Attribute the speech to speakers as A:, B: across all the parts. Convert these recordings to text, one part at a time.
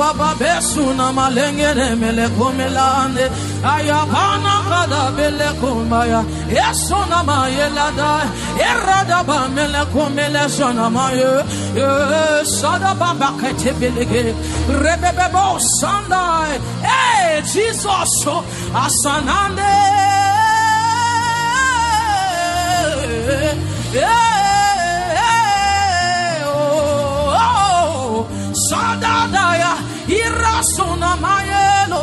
A: baba besuna malengene mele komelande ayabana kada bele kumaya esona mayela da erada ba mele kumele sona maye. Sada ba bakete belege rebebe bo sandai. Eh Jesus asanande. Eh oh sada da ya irasona mayelo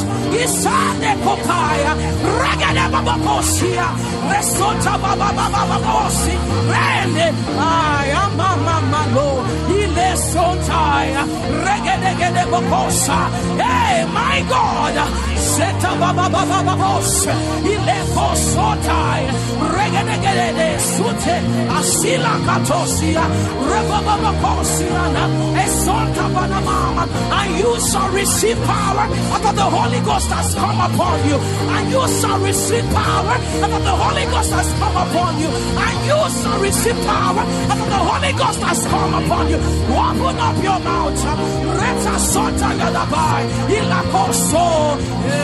A: Isane Popaya, Ragada Babacosia, Resota Babababababosi, Rende, I am Mamalo, Ilesotaya, Regedegede Bocosa. Hey, my God seta bababababos, ile kosotaya, regede gede sute, asila katosia, rebababakosia, esota banamama, and you shall receive power. After the Holy Ghost has come upon you, and you shall receive power. After the Holy Ghost has come upon you, and you shall receive power. After the Holy Ghost has come upon you. Open up your mouth, reta sota gadabai, ilakoso, yeah,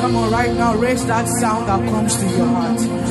A: Come on, right now, raise that sound that comes to your heart.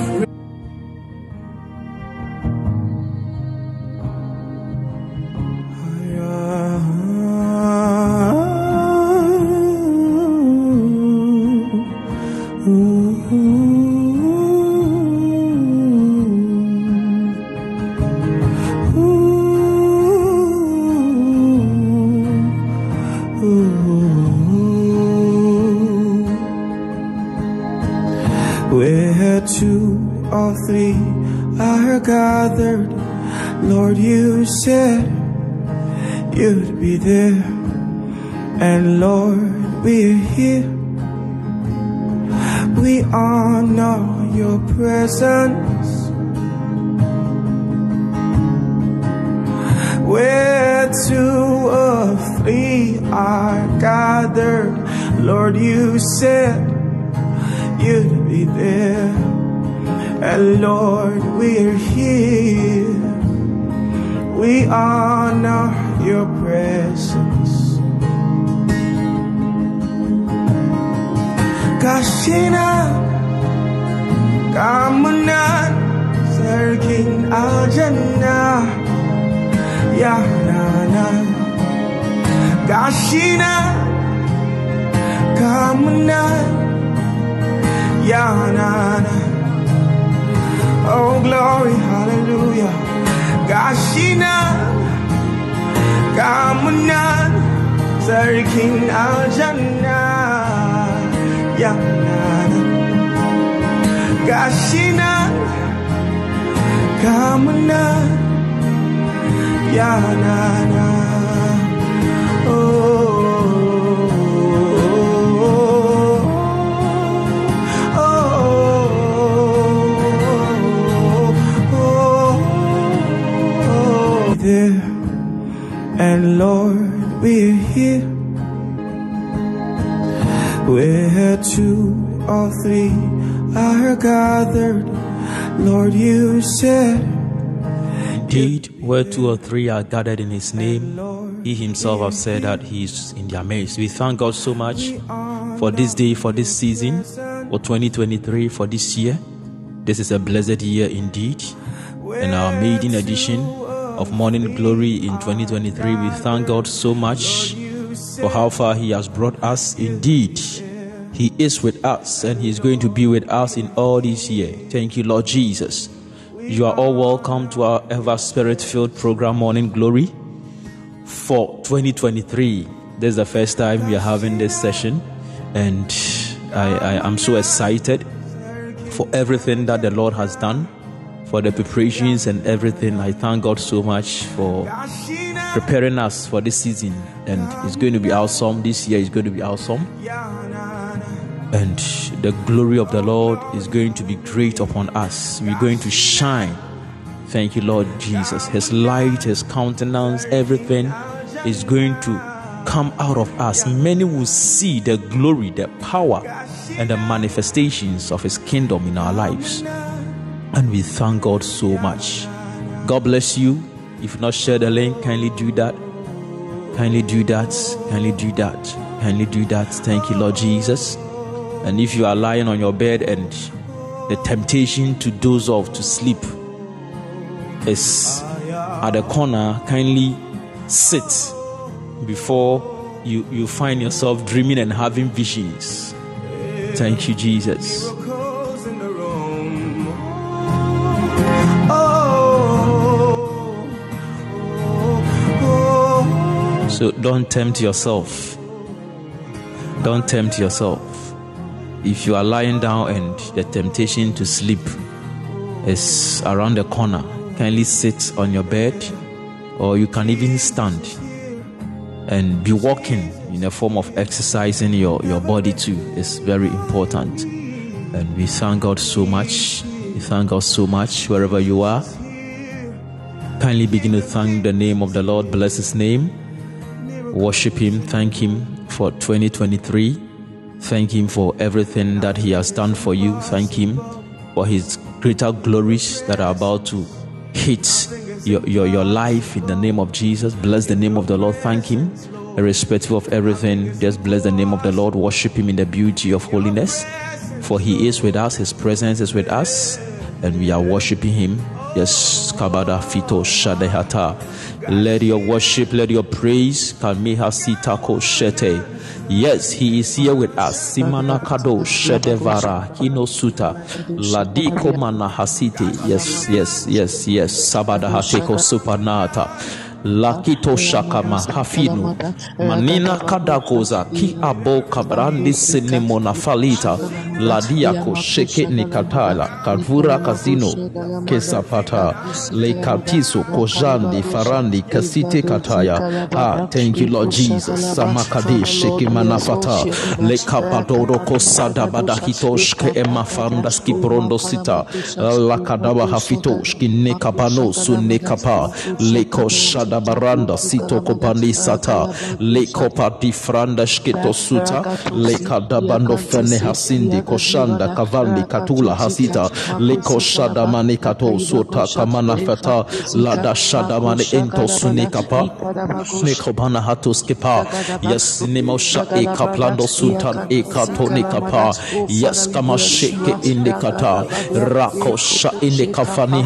B: Two or three are gathered
C: in His name, He Himself has said that He is in their midst. We thank God so much for this day, for this season, for 2023, for this year. This is a blessed year indeed. And our maiden edition of Morning Glory in 2023, we thank God so much for how far He has brought us. Indeed, He is with us and He is going to be with us in all this year. Thank you, Lord Jesus. You are all welcome to our ever spirit filled program, Morning Glory, for 2023. This is the first time we are having this session, and I, I am so excited for everything that the Lord has done, for the preparations and everything. I thank God so much for preparing us for this season, and it's going to be awesome. This year is going to be awesome and the glory of the Lord is going to be great upon us. We're going to shine. Thank you, Lord Jesus. His light, His countenance, everything is going to come out of us. Many will see the glory, the power, and the manifestations of His kingdom in our lives. And we thank God so much. God bless you. If you not share the link, kindly do that. Kindly do that. Kindly do that. Kindly do that. Thank you, Lord Jesus. And if you are lying on your bed and the temptation to doze off to sleep is at the corner, kindly sit before you, you find yourself dreaming and having visions. Thank you, Jesus. So don't tempt yourself. Don't tempt yourself. If you are lying down and the temptation to sleep is around the corner, kindly sit on your bed or you can even stand and be walking in a form of exercising your, your body too. It's very important. And we thank God so much. We thank God so much wherever you are. Kindly begin to thank the name of the Lord, bless his name worship Him, thank Him for 2023. Thank Him for everything that He has done for you. Thank Him for His greater glories that are about to hit your, your, your life in the name of Jesus. Bless the name of the Lord. Thank Him. Irrespective of everything, just bless the name of the Lord. Worship Him in the beauty of holiness. For He is with us, His presence is with us, and we are worshiping Him. Yes, Kabada Fito Shadehata. Let your worship, let your praise, Kalmiha Sitako Shete. Yes, he is here with us. Simana Kado Shedevara Hino Suta Ladiko Manahasiti. Yes, yes, yes, yes. Sabada Hateko Supanata. Lakito Shakama Hafinu. Manina Kadakoza Ki Abo Kabrandi Sinemona Falita. Ladiako Sheke Nikatala Kavura Kazino Kesapata. Lekatiso Kojandi Farandi Kasite Kataya. Ah thank you Lord Jesus. Samakadi Sheke Manafata. Lekapadoroko Kosada Badahitoshke Emafanda Skiprondo Sita. Lakadaba Hafitoshki Nekapano Sunekapa. Leko Shada Baranda Sito Kopani Sata Suta Fene Hasindi Koshanda Kavandi Katula Hasita Leko Kato Sota Fata Lada Ento Sunikapa Yes Nemosha E Kaplando Sultan E Katoni Kapa Yes Kama Sheke Indikata Indikafani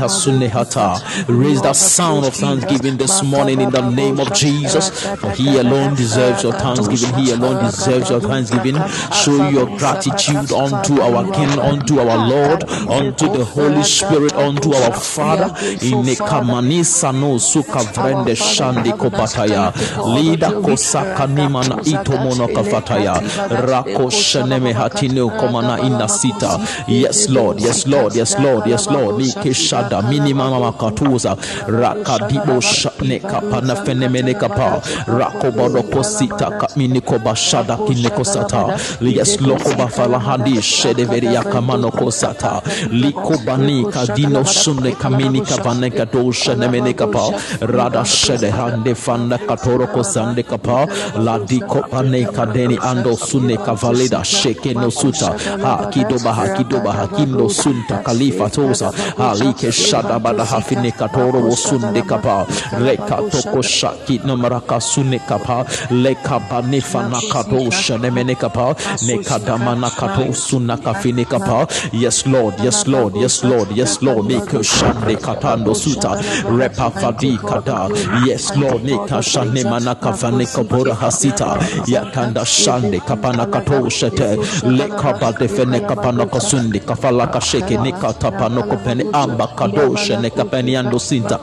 C: Raise that sound of thanksgiving this morning in the name of Jesus. For He alone deserves your thanksgiving. He alone deserves your thanksgiving. Show your gratitude unto our King, unto our Lord, unto the Holy Spirit, unto our Father. Inekamani sano suka vrende shandi kopataya. Lida kosaka nimana itomono kafataya. Rako sheneme hatine komana inasita. Yes, Lord. Yes, Lord. Yes, Lord. Yes, Lord. Nike shada minimama makatuza. Rakadibo shane lekapana fenemene kapa. Rakobodo kosita kaminiko bashada kineko sata yes loko bafala handi shedeveri yakamano kosata. Liko bani kadino sunne kamini kavane kato shenemene kapa. Rada shede hande fanda katoro kosande kapa. Ladiko pane kadeni ando sunne kavalida sheke no suta. Ha kidoba ha kidoba ha kindo sunta kalifa tosa. Ha like shada bada hafine katoro wosunde kapa. Reka toko shaki no maraka sunne kapa leka bane fana kato shenemene kapa ne kadama na kato sunna kafine kapa. Yes lord yes lord yes lord yes lord make shande katando suta. Repa fadi kada yes lord ne kashane mana kafane kabora hasita. Yakanda shande kapana kato shete le kaba defene kapana kosundi kafala kasheke ne katapano kopene amba kadoshe ne kapeni ando sinta.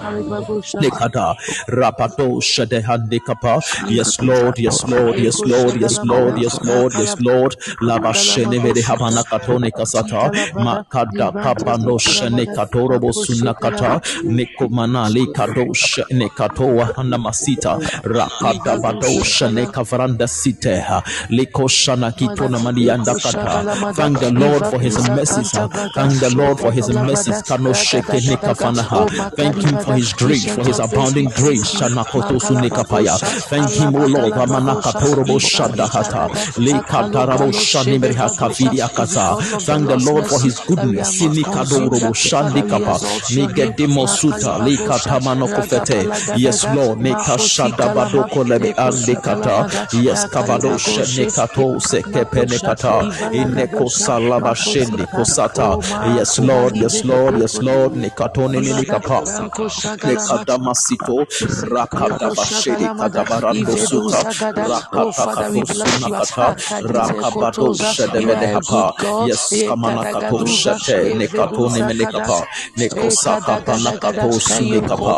C: Nekada Rapato Shade Yes, Lord, yes, Lord, yes, Lord, yes, Lord, yes, Lord, yes, Lord. Lava Shene Vede Habana Katone Kasata. Makada Kapano Shene Katoro Bosuna Kata. Neko Manali Kadosh Nekatoa Hanamasita. Rakada Bado Shane Kavaranda Site. Liko Shana Kitona Manianda Kata. Thank the Lord for his mercies. Thank the Lord for his mercies. Kano Sheke Nekafanaha. Thank him for his grace, for his abounding grace. Shanakoto Sunikapaya. Thank him, O Lord. Ramanakatorobo Shadahata. Lekatarabo Shanimreha Kavidi Akata. Thank the Lord for his goodness. Sinikadorobo Shandikapa. Nigedimo Suta. Lekatamanokofete. Yes, Lord. Neka Shadabadoko Lebe Andekata. Yes, Kavado Shenekato Sekepenekata. Ineko Salaba Shendi Kosata. Yes, Lord. Yes, Lord. Yes, Lord. Nekatoni rakata bashedi kadabara dosuta rakata kafusuna kata rakabato shademede hapa yes kamana kato shate nekatone melekapa nekosaka panakato sumekapa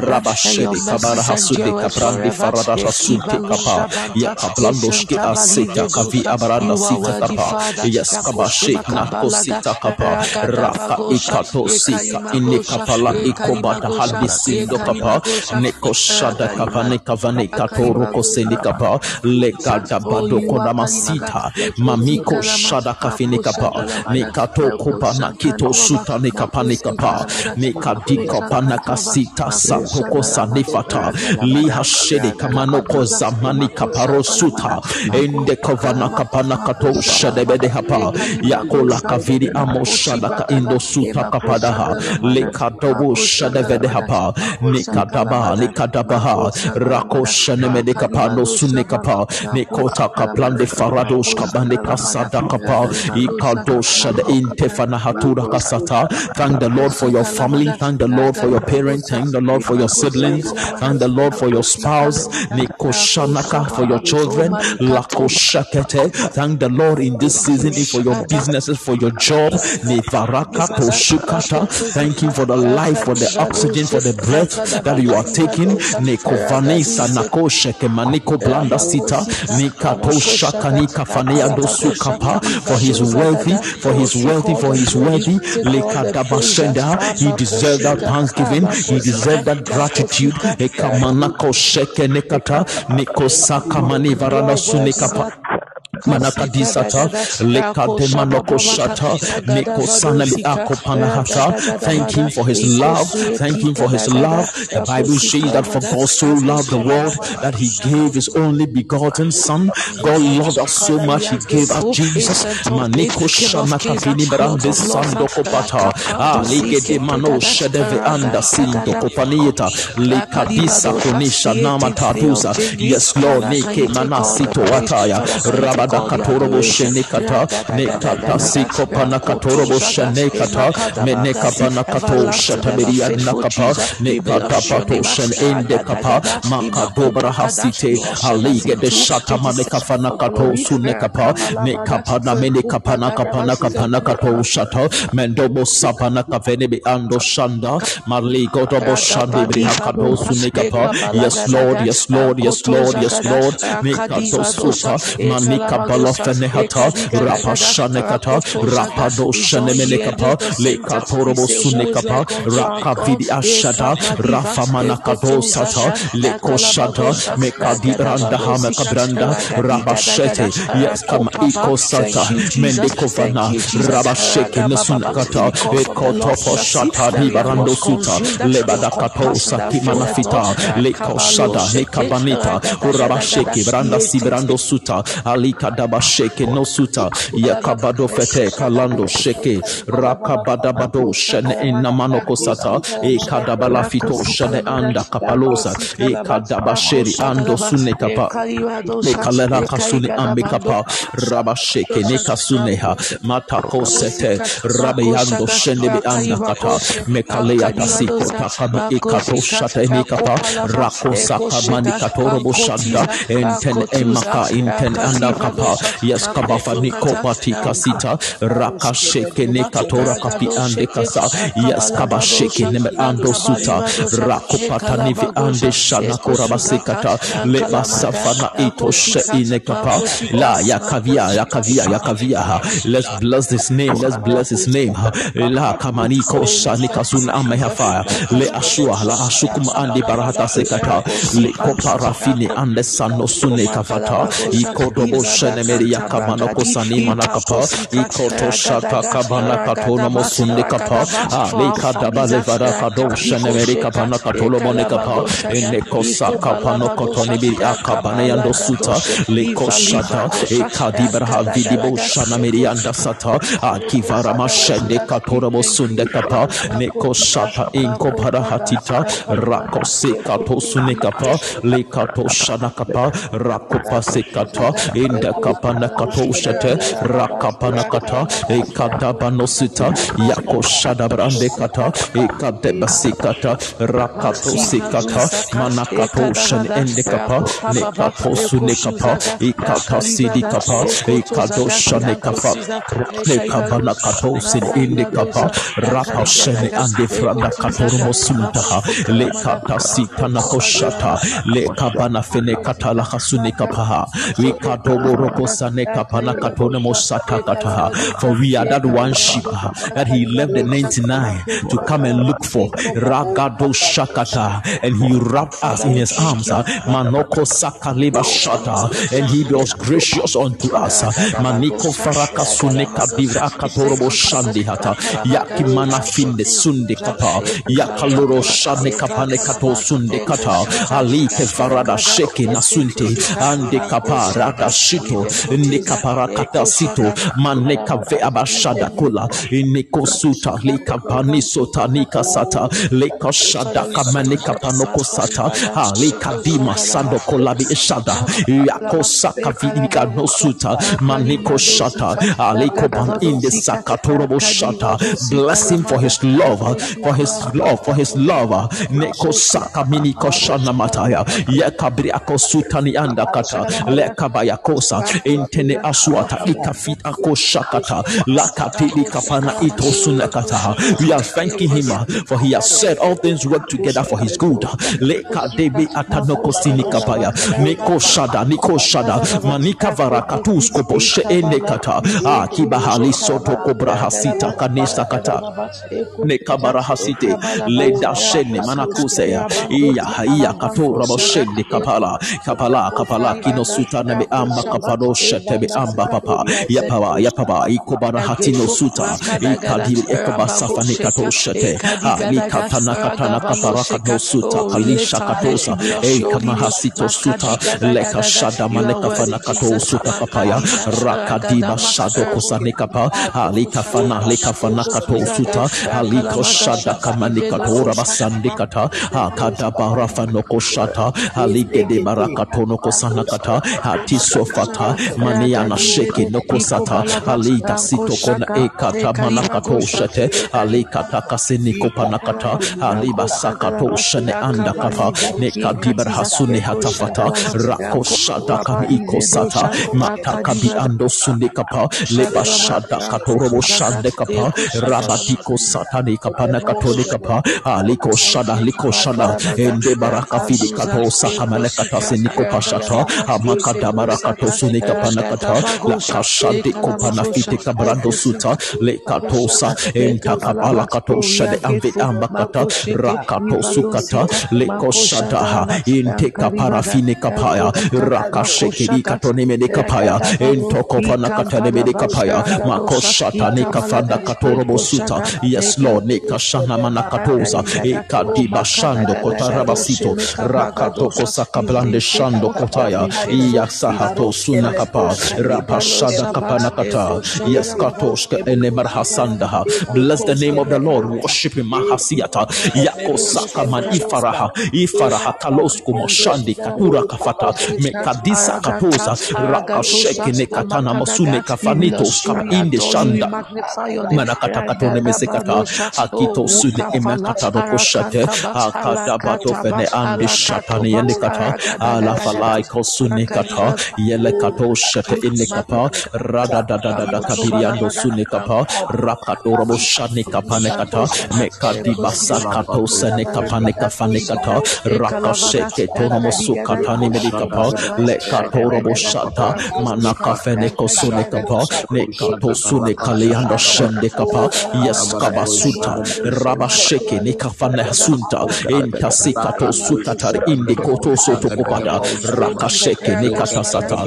C: rabashedi kabara hasude kabrandi farada rasute kapa yakablando shki asita kavi abaranda sita kapa yes kabashi nakosita kapa raka ikato sika inekapala ikobata hadisindo kapa Neko Shada Kavane Kavane Katoro Koseni Kapa Legada Bado Kodamasita Mamiko Shada Kafini Kapa Nekato Kopa Nakito Suta Nekapane Kapa Nekadiko Panakasita Satoko Sanifata Liha Shede Kamanoko Zamani Kaparo Suta Ende Kovana Kapana Kato Shadebede Hapa Yakola Kaviri Amo Shada Ka Indo Suta Kapadaha Lekadobo Shadevede Hapa Nikadaba Shad Intefana Hatura Thank the Lord for your family Thank the Lord for your parents Thank the Lord for your siblings Thank the Lord for your spouse Nikoshanaka for your children Thank the Lord in this season for your businesses for your job Thank Him for the life for the oxygen for the breath that you are taking Sheke Maniko Blanda Sita. For his wealthy for his wealthy for his wealthy Lekadabashenda he deserved that thanksgiving. He deserved that gratitude. Ekamanako Sheke Nekata. Neko Sakamani Varana Manakadisata lekademanokosata nekosana thank him for his love thank him for his love the bible says that for god so loved the world that he gave his only begotten son god loved us so much he gave us jesus brande sandokopata ah legede mano shedeve anda sindokopanieta lekadisa konisha nama tatusa yes lord neke manasito wataya rabada katorobo shene kata ne tata siko pana katorobo shene kata mene kapana kato shatabiria nakapa ne kata pato shen ende kapa makadobra hasite halige de shata mane kafana kato sune kapa ne kapana mene kapana kapana kato shata mendobo sapana kavene bi ando shanda maligo dobo shandi bi hakato sune kapa yes lord yes lord yes lord yes lord ne kato suta manika balofenehata rapashanekata rapado shenemenekapa lekatorobo sunekapa rakavidi ashada rafamanakado sata lekoshata mekadi branda hamekabranda rabashete yes kama iko sata mendekovana rabasheke nesunakata ekotopo shata dibarando suta lebadakato sakimanafita lekoshada nekabanita urabasheke branda sibrando suta alika dabasheke no suta. Yakabado fete kalando sheke. Rakabadabado shene inamanoko sata. Ekadabala fito shene anda kapalosa. Ekadabasheri ando sune kapa. Mekalera kasune ambe kapa. Rabasheke ne kasuneha. Matako sete. Rabeyando shende be anda kata. Mekalea tasiko takama ikato shata ne kapa. Rako saka mani katoro boshanda enten emaka inten anda kapa yes kaba fani kopati kasita raka sheke ne katora kapi ande kasa yes kaba sheke ne ando suta rako pata nivi ande shana korabasekata leba safana ito she inekapa la yakavia yakavia yakavia let's bless this name let's bless his name la kamani ko shani kasun ameha fire le ashua la ashukum andi barata sekata le koparafini ande sano sune kafata iko dobo shene meri yakamano kosani manakapa iko to shata kabana katono mosunde kapa. Ah le kadaba le vara kado shene meri kapana katolo mone kapa. Ene kosa kapano kotoni biri akabane yando suta leko shata e kadibra vidibo shana mirianda sata akivara mashende katora bosunde kapa. Neko shata inko para hatita rako se kato sune kapa. Le kato shana kapa rako pase kata inda kapa na kato shate rakapa na kata e kadaba no sita yako shada brande kata e kadeba sikata rakato sikata manakato shan ende kapa ne kato sune kapa e kata sidi kapa e kado shane kapa ne kapa na kato sin ende kapa rapa shane ande franda katoro mosunta ha le kata sita na koshata le kapa na fene kata la hasune kapa ha we kado boroko sane kapa na katone mosata kata ha for we are that one sheep that he left the 99 to come and look for ragado shakata and he wrapped us in his arms manoko sakaleba shata and he was gracious unto us maniko faraka suneka divra katorobo shandi hata yakimana finde sunde kapa yakaloro shane kapane kato sunde kata alike farada sheke na sunte ande kapa rada shito ne kapara kata sito maneka ve abashada kula ineko suta lika panisota nika sata leka shada kamanika panoko sata ha dima sando kolabi shada yako saka vidika no suta maniko shata aliko pan in the sakatorobo shata bless him for his love for his love for his love. Neko saka miniko shana mataya yakabri akosutani anda kata lekabaya kosa intene aswata ikafit akoshakata lakati kapana itosunakata we are thanking him uh, for he has said all things work together for his good. Lekadebi atanoko sinikapaya neko shada niko shada manika varakatus koposhe enekata akibahali soto kobrahasita kanisa kata. Nekabarahasite ledashene manakuseya iya iya katora boshende kapala. Kapala kapala kinosuta na beamba kapado shete beamba papa. Yapaba yapaba ikobara hatino suta. Ikadiri ekoba safani kato shete ali katana katana kapara kato suta. Kalisha katosa e kama hasito suta. Leka shada maneka fana kato suta kapaya rakadiba shado kusane kapa ali kafana leka fana kato suta. Ali koshada kamani katora basande kata. Akada barafa noko shata ali gede barakato sofata maniana sheke noko sata ali tasito kona ekata manakato shete ali kata kasini kopanakata ali basakato shene anda kata neka dibar hasune hatafata rako shada kam iko sata mata kabi ando sune kapa leba shada katorobo shande kapa rabadiko sata nekapa naka to ne kapa na katone kapa aliko shada liko shada ende baraka fidi kato saka malekata siniko pashata amaka damara kato sunika panakata la kashade kopana fite kabrando suta le katosa enta kabala katosha de ambe ambakata rakato sukata le koshadaha inte kapara fine kapaya rakashekiri katone mene kapaya ento kopana katane mene kapaya makoshata ne kafanda katorobo suta. yes lord ne kashana manakatosa ekadiba shando kotarabasito rakato kosaka blande shando kotaya iyasahato sunakapa rapashada kapanakata yes katoshka ene marhasandaha bless the name of the lord worship him mahasiata yakosaka man ifaraha ifaraha moshandi katura kafata mekadisa katosa rakasheke ne katana masune kafanitos kama shanda manakata katone mesekata akito sune emakata rokoshate bato fene ande shatane yende kata ala falai kata yele kato shate ine kapa rada da da da da kabiriando sune kapa. rakato robo shane kapane kata mekadi basa kato sene kapane kafane kata rakasheke tono mosu katani medi kapa le kato robo shata manaka fene kosune kapa ne kato sune kaliando shende kapa yes kabasuta rabasheke ne kafane hasunta enta sikato sutatar indi koto soto kupada rakasheke ne katasata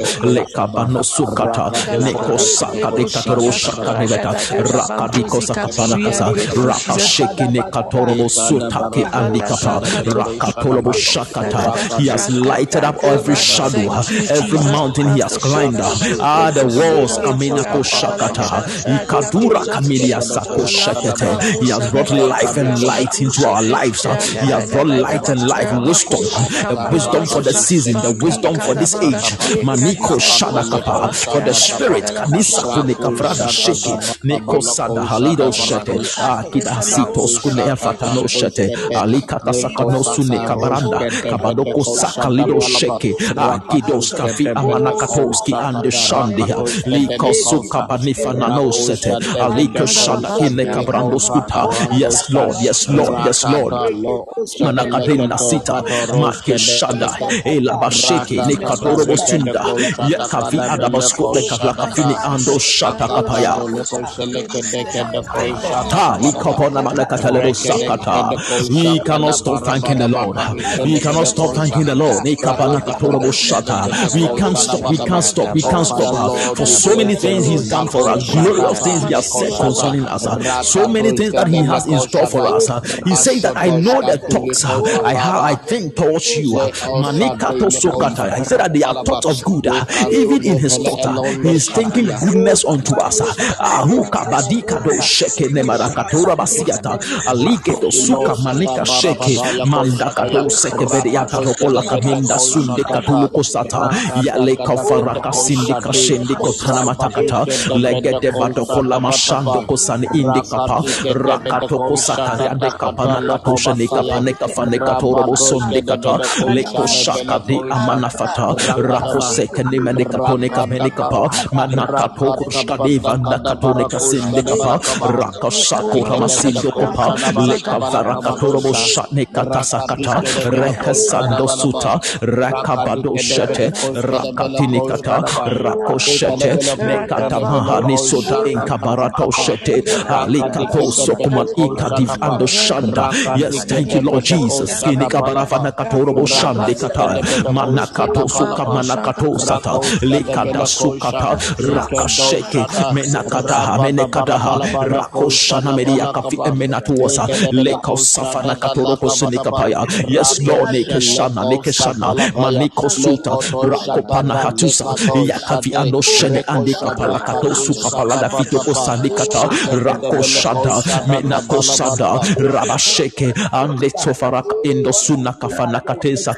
C: sukata ne kosaka de katoro shaka ne beta rakadiko sakapana kasa rakasheke ne katoro suta ke andi kapa rakatolo shakata he has lighted up every shadow every mountain he has climbed ah the walls amina ko shakata ikadura kamilia sako shakete he has brought life and light into our lives he has brought light and life wisdom the wisdom for the season the wisdom for this age maniko shadakapa for the spirit kanisa kunika frada sheki neko sada halido shete akida sito skune fatano shete alikata sakano sune kabaranda kabadoko sakalido sheke akidos kafi amanakatoski ande shandia liko suka banifa nano sete aliko shanda ine kabrando skuta. Yes lord yes lord yes lord. Manakadina sita make shada ela basheke ne kadoro bosunda ya kavi adabasko de ando shata ta ikopona manakatale oh, sakata we cannot stop thanking the lord. We cannot stop thanking the lord. Katoro oh, we can't stop we can't stop we can't stop for so many things he's done for us glorious things he has said concerning us uh, so many things that he has in store for us uh. he said that i know the thoughts uh, i have i think towards you manika to sokata. He said that they are thoughts of good even in his thought he is thinking goodness unto us. Ahuka badika do sheke ne marakatora basiata. Alike to suka manika sheke. Mandaka to seke beriata rokola kaminda sunde katuluko sata yale kafara kasindi kashende kotana matakata. Legete bato kola mashando kosani indi kapa. Rakato kosata yade kapa na katosha ne kapa ne kafa ne katoro bosonde kata. Leko shaka di amana fata. Rako seke ne mene katone kamene kapa mana kato kushka de vanda katone kasinde kapa raka shako ramasindo kapa leka vara katoro boshane kata sakata rehesando suta rakabado shete rakatini kata rako shete nekata mahani sota inkabarato shete alikato sokuma ikadiv ando shanda yes thank you lord jesus. Kinikabaravana katoro boshande kata manakato suka manakato sata lekada sukata rakasheke menakata menekadaha rakoshana meria kafi emenatuosa lekosafana katoro kosinikapaya yes lord nekeshana nekeshana maniko suta rakopana hatusa yakavi ando shene ande kapala kato suka palada fito kosanikata rakoshada menakosada rabasheke ande tofaraka endo suna kafana katesa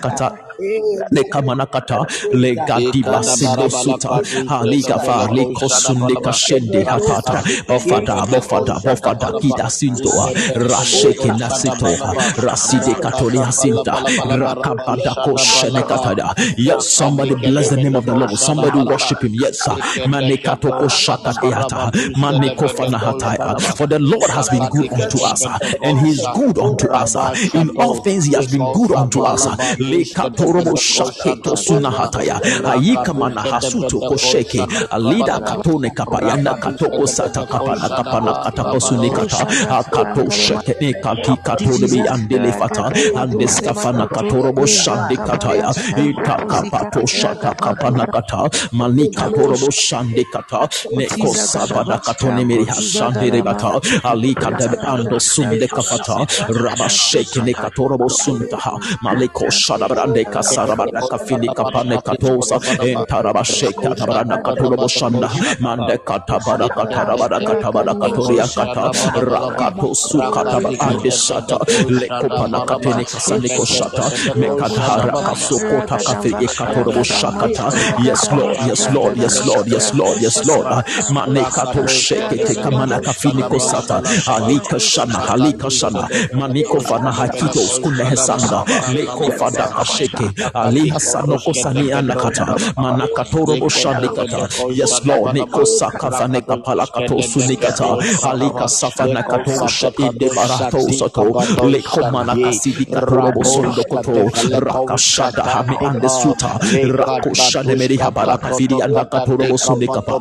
C: kata lekamanakata legadibasingo suta haligafa lekosunde kashende hatata bofada bofada bofada kida sintoa rasheke nasitoa raside katolia sinta rakabada koshene katada yes somebody bless the name of the lord somebody worship him yes manekato koshaka eata manekofana hataya for the lord has been good unto us and he is good unto us in all things he has been good unto us lekato katorobo shake to suna hataya ayika mana hasuto kosheke alida katone kapayana katoko sata kapana kapana katako sunikata akato sheke ne kati katone bi andele fata andes kafana katorobo shande kataya ita kapato shata kapana kata mani katorobo shande kata neko sabada katone meri hashande rebata ali kadabe ando sunde kafata raba sheke ne katorobo suntaha maliko shada brande kasara baraka kafini kapane katosa entaraba sheka tabarana katorobo shanda mande katabara katarabara katabara katoria kata rakato sukata ande shata lekopana katene kasane ko shata mekatara kasokota kafiri katorobo shakata. Yes lord yes lord yes lord yes lord yes lord. Mane kato sheke kamana kafini ko sata alika shana halika shana. Maniko fana hakito skune hesanga leko fada kasheke ali hasano kosani anakata manakatoro boshandi kata yes lord niko saka fane kapala kato sunikata. Alika safana kato shade barato soto. Leko manakasidi katoro bosondo koto. Rakashada hame ande suta. Rako shade meri habara kafiri anda katoro bosunikapa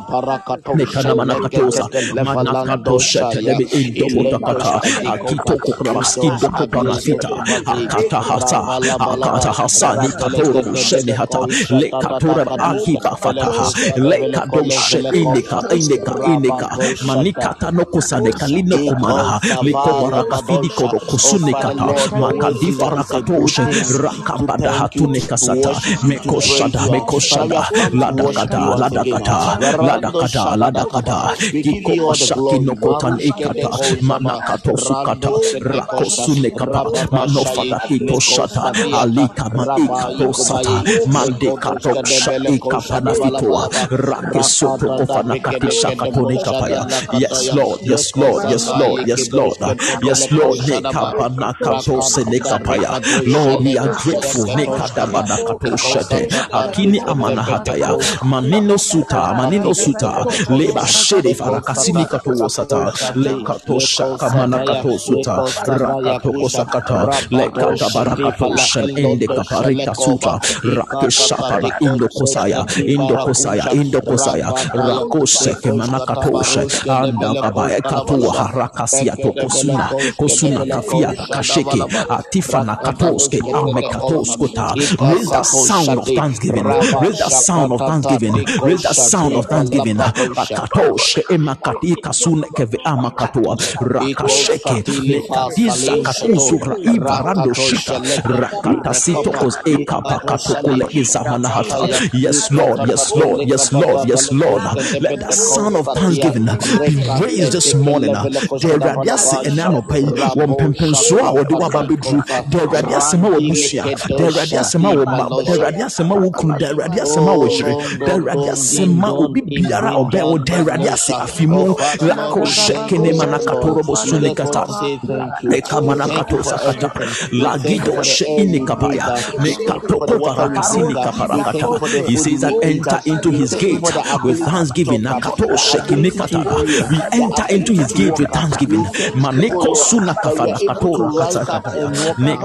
C: nekana manakatosa manakato shate lebe indo kotakata. Akito kukrabaski doko parafita akata hasa. Akata hasa ni katoro bushene hata le katura akiba fataha kalino kumaraha ikata alika ma ikato sata mande kato shaki kapana fitoa rake soto kofana kati shaka tone kapaya. Yes lord yes lord yes lord yes lord yes lord ne kapana kato se ne lord we are grateful ne kadabana kato shate akini amana hataya. Manino suta manino suta. Leba shede farakasini kato wasata le kato kato suta rakato kosakata le kata barakato shen ende kaparika suta rake shapana indo kosaya indo kosaya indo kosaya rakoshe kemana katoshe anda kabaya katua harakasia to kosuna kosuna kafia kasheke atifana katoske ame katoskota raise the sound of thanksgiving raise the sound of thanksgiving raise the sound of thanksgiving akatoshke emakati kasune keve ama katua rakasheke nekadiza katusura ivarando shika rakatasito kos ekapa katokule izamana yes lord yes lord yes lord yes lord. Let the sound of thanksgiving be raised this morning. The awurade ase ɛnɛ anɔpa yi wɔ mpɛmpɛnsoɔ a wɔde waba bɛduru the awurade asɛm a wɔ busua the awurade asɛm ma the awurade asɛm a wɔ kunu the awurade asɛm a the awurade asɛm a obi biara a ɔbɛn wɔ the awurade ase lako hyɛke ne mana katoro bɔ so ne kata. eka mana sakata lagido hyɛ ini kapaya ne katoko varakasi ne kaparakata he says that enter into his gate with thanksgiving nakato hyɛke ne kata we enter into his gate with thanksgiving maneko suna kafana katora kata kataya ne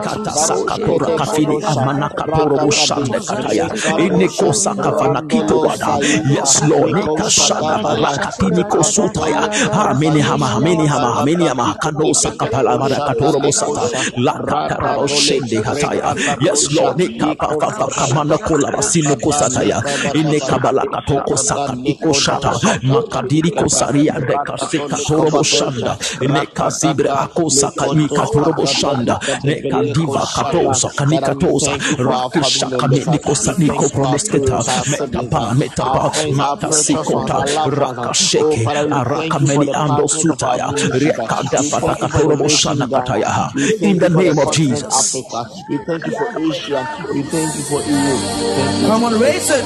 C: sakatora kafini amana katoro bushande kataya ineko sakafana kito wada yes lord ne kashana barakati niko sutaya hamini hama hamini hama hamini hama kano sakapala mara katoro busata la katara bushende hataya yes lord ne kapa kapa kamana kola basino kusataya ine kabala katoko sakatiko shata makadiri kosaria de kasika torobo shanda. Ne kazibre akosa kani katorobo shanda. Ne kadiva katosa kani katosa rakisha kani nikosa niko promesketa metapa metapa mata sikota rakasheke araka meni ando sutaya riakada fata katorobo shanda kataya in the name of Jesus.
D: We thank you for Asia. We thank you for. Thank you.
A: Come on, raise it.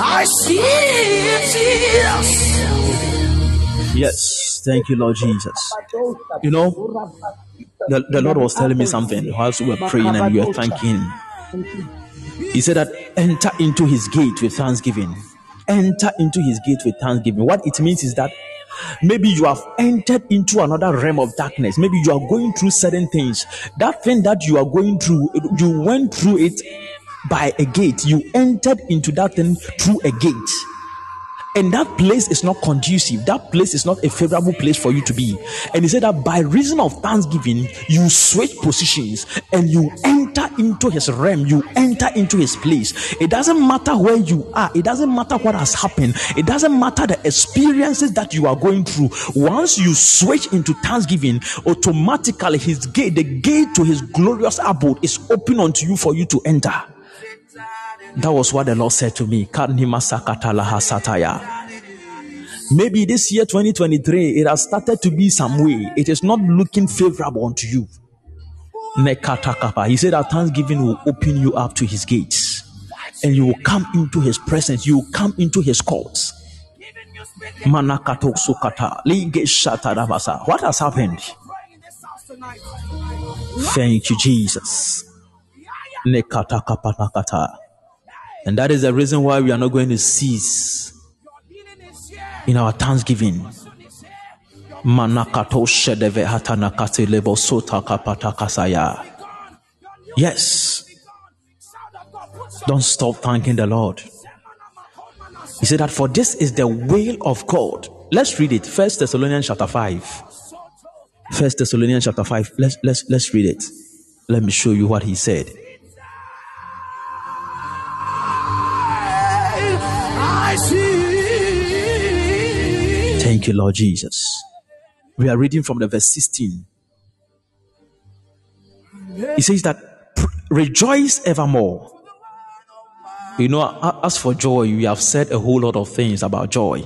A: I see it, Jesus.
C: yes thank you Lord Jesus you know the, the Lord was telling me something whilst we were praying and we were thanking He said that enter into His gate with thanksgiving. Enter into His gate with thanksgiving. What it means is that maybe you have entered into another realm of darkness. Maybe you are going through certain things. That thing that you are going through, you went through it by a gate. You entered into that thing through a gate. And that place is not conducive. That place is not a favorable place for you to be. And he said that by reason of thanksgiving, you switch positions and you enter into his realm. You enter into his place. It doesn't matter where you are. It doesn't matter what has happened. It doesn't matter the experiences that you are going through. Once you switch into thanksgiving, automatically his gate, the gate to his glorious abode is open unto you for you to enter. That was what the Lord said to me. Maybe this year 2023, it has started to be some way. It is not looking favorable unto you. He said that thanksgiving will open you up to his gates and you will come into his presence. You will come into his courts. What has happened? Thank you, Jesus. And that is the reason why we are not going to cease in our thanksgiving. Manakato sota kapata. Yes. Don't stop thanking the Lord. He said that for this is the will of God. Let's read it. First Thessalonians chapter 5. First Thessalonians chapter 5. Let's let's let's read it. Let me show you what he said. Thank you, Lord Jesus. We are reading from the verse 16. He says that rejoice evermore. You know, as for joy, we have said a whole lot of things about joy.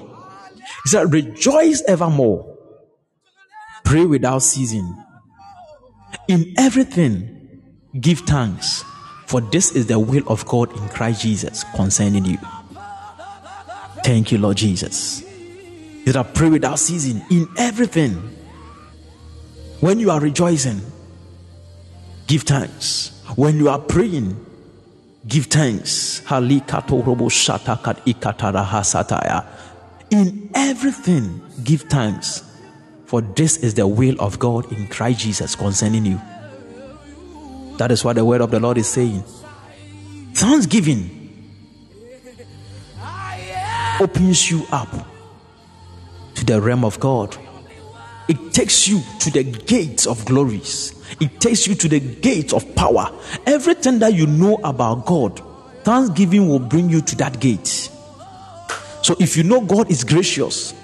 C: He said, rejoice evermore. Pray without ceasing. In everything, give thanks, for this is the will of God in Christ Jesus concerning you. Thank you, Lord Jesus. He said, pray without ceasing in everything. When you are rejoicing, give thanks. When you are praying, give thanks. In everything, give thanks. For this is the will of God in Christ Jesus concerning you. That is what the word of the Lord is saying. Thanksgiving opens you up to the realm of God. It takes you to the gates of glories. It takes you to the gates of power. Everything that you know about God, thanksgiving will bring you to that gate. So if you know God is gracious,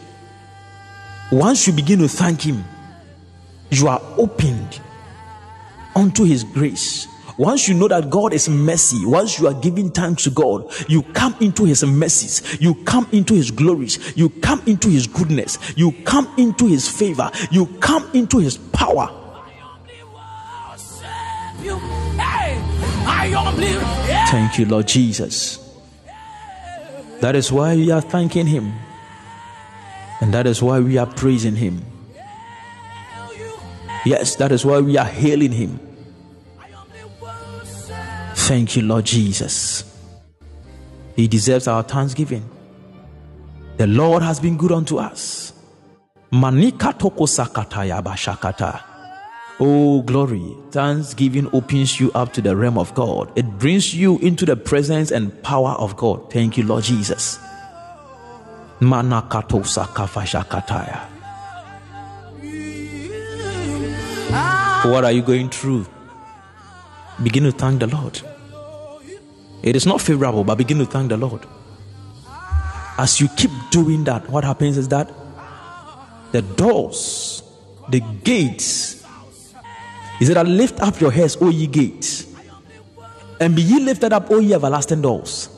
C: once you begin to thank Him, you are opened unto His grace. Once you know that God is mercy, once you are giving thanks to God, you come into His mercies, you come into His glories, you come into His goodness, you come into His favor, you come into His power. Thank you, Lord Jesus. That is why we are thanking Him, and that is why we are praising Him. Yes, that is why we are hailing Him. Thank you, Lord Jesus. He deserves our thanksgiving. The Lord has been good unto us. Manika toko sakata ya bashakata. Oh, glory. Thanksgiving opens you up to the realm of God. It brings you into the presence and power of God. Thank you, Lord Jesus. Manakato sakafashakataya. What are you going through? Begin to thank the Lord. It is not favorable, but begin to thank the Lord. As you keep doing that, what happens is that the doors, the gates, he said, I Lift up your heads, O ye gates, and be ye lifted up, O ye everlasting doors,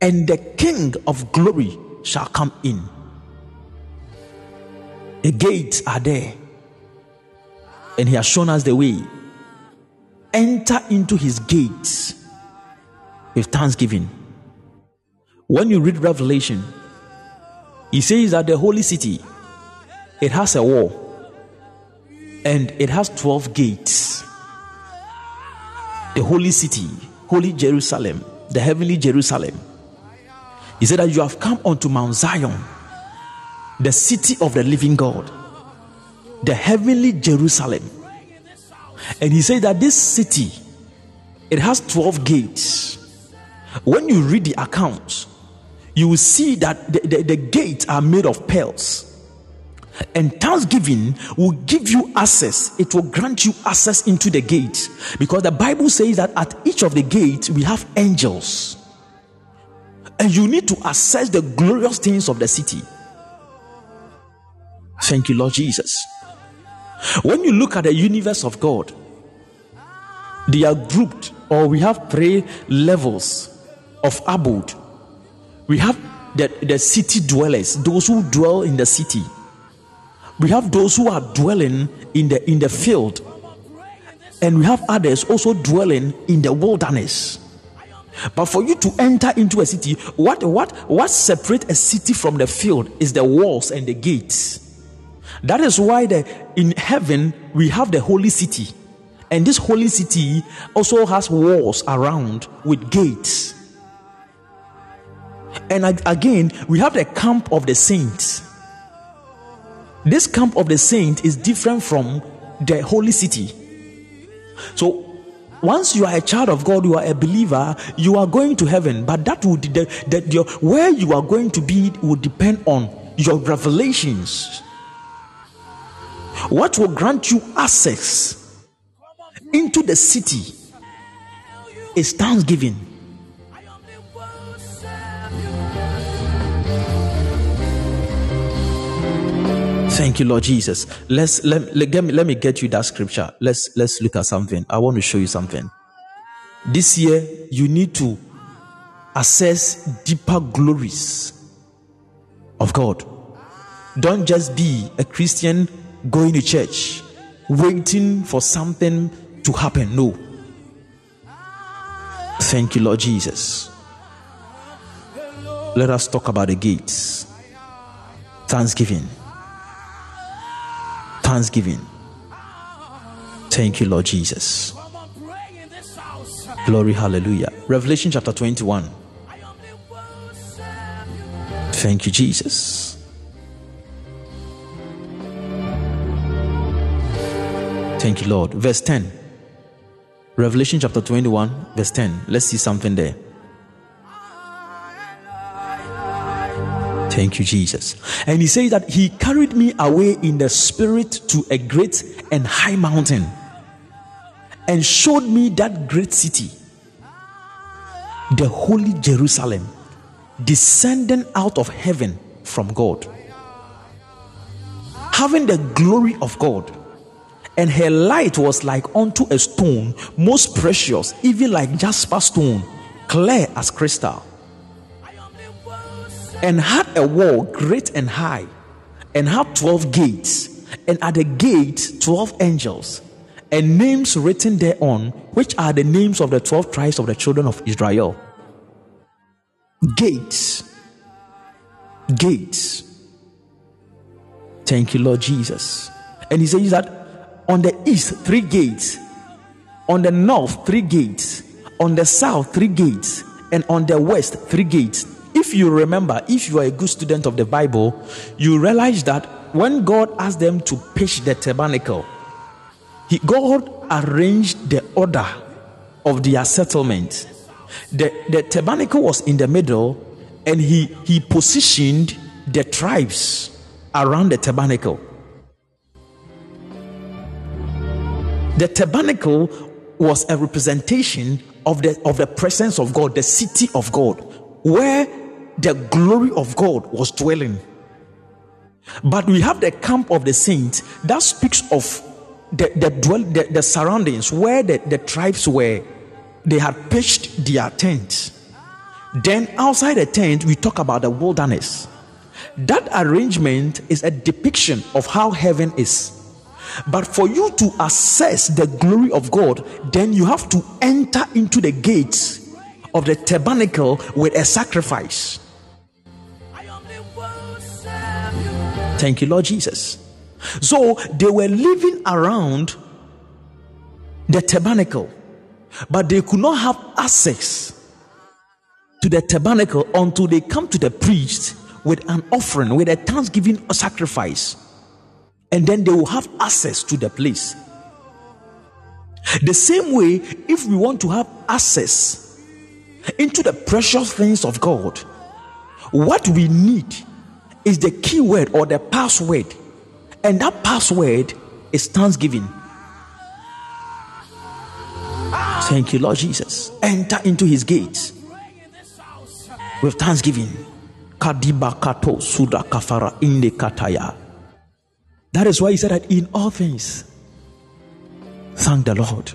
C: and the King of glory shall come in. The gates are there, and he has shown us the way. Enter into his gates with thanksgiving. When you read Revelation, he says that the holy city it has a wall and it has 12 gates. The holy city, holy Jerusalem, the heavenly Jerusalem. He said that you have come unto Mount Zion, the city of the living God, the heavenly Jerusalem. And he said that this city it has 12 gates When you read the accounts, you will see that the, the, the gates are made of pearls. And thanksgiving will give you access. It will grant you access into the gate. Because the Bible says that at each of the gates we have angels. And you need to assess the glorious things of the city. Thank you, Lord Jesus. When you look at the universe of God, they are grouped, or we have three levels of abode. We have the, the city dwellers, those who dwell in the city. We have those who are dwelling in the in the field, and we have others also dwelling in the wilderness. But for you to enter into a city, what what what separates a city from the field is the walls and the gates. That is why the, in heaven we have the holy city. And this holy city also has walls around with gates. And again, we have the camp of the saints. This camp of the saint is different from the holy city. So once you are a child of God, you are a believer, you are going to heaven. But that would that your where you are going to be will depend on your revelations what will grant you access into the city is thanksgiving. Thank you, Lord Jesus. Let's let, let, me, let me get you that scripture. Let's let's look at something. I want to show you something. This year, you need to assess deeper glories of God. Don't just be a Christian going to church, waiting for something to happen. No. Thank you, Lord Jesus. Let us talk about the gates. Thanksgiving. Thanksgiving. Thank you, Lord Jesus. Glory, hallelujah. Revelation chapter 21. Thank you, Jesus. Thank you, Lord. Verse 10. Revelation chapter 21, verse 10. Let's see something there. Thank you, Jesus. And he says that he carried me away in the spirit to a great and high mountain and showed me that great city, the holy Jerusalem, descending out of heaven from God, having the glory of God and her light was like unto a stone most precious even like jasper stone clear as crystal and had a wall great and high and had 12 gates and at the gate 12 angels and names written thereon which are the names of the 12 tribes of the children of israel gates gates thank you lord jesus and he says that on the east, three gates. On the north, three gates. On the south, three gates. And on the west, three gates. If you remember, if you are a good student of the Bible, you realize that when God asked them to pitch the tabernacle, he, God arranged the order of their settlement. The, the tabernacle was in the middle, and he, he positioned the tribes around the tabernacle. The tabernacle was a representation of the of the presence of God, the city of God, where the glory of God was dwelling. But we have the camp of the saints that speaks of the the, dwell, the, the surroundings where the, the tribes were. They had pitched their tent. Then outside the tent, we talk about the wilderness. That arrangement is a depiction of how heaven is. But for you to assess the glory of God, then you have to enter into the gates of the tabernacle with a sacrifice. Thank you, Lord Jesus. So they were living around the tabernacle, but they could not have access to the tabernacle until they come to the priest with an offering, with a thanksgiving sacrifice and then they will have access to the place. The same way, if we want to have access into the precious things of God, what we need is the keyword or the password, and that password is thanksgiving. Thank you, Lord Jesus. Enter into his gates with thanksgiving. That is why he said that in all things, thank the Lord.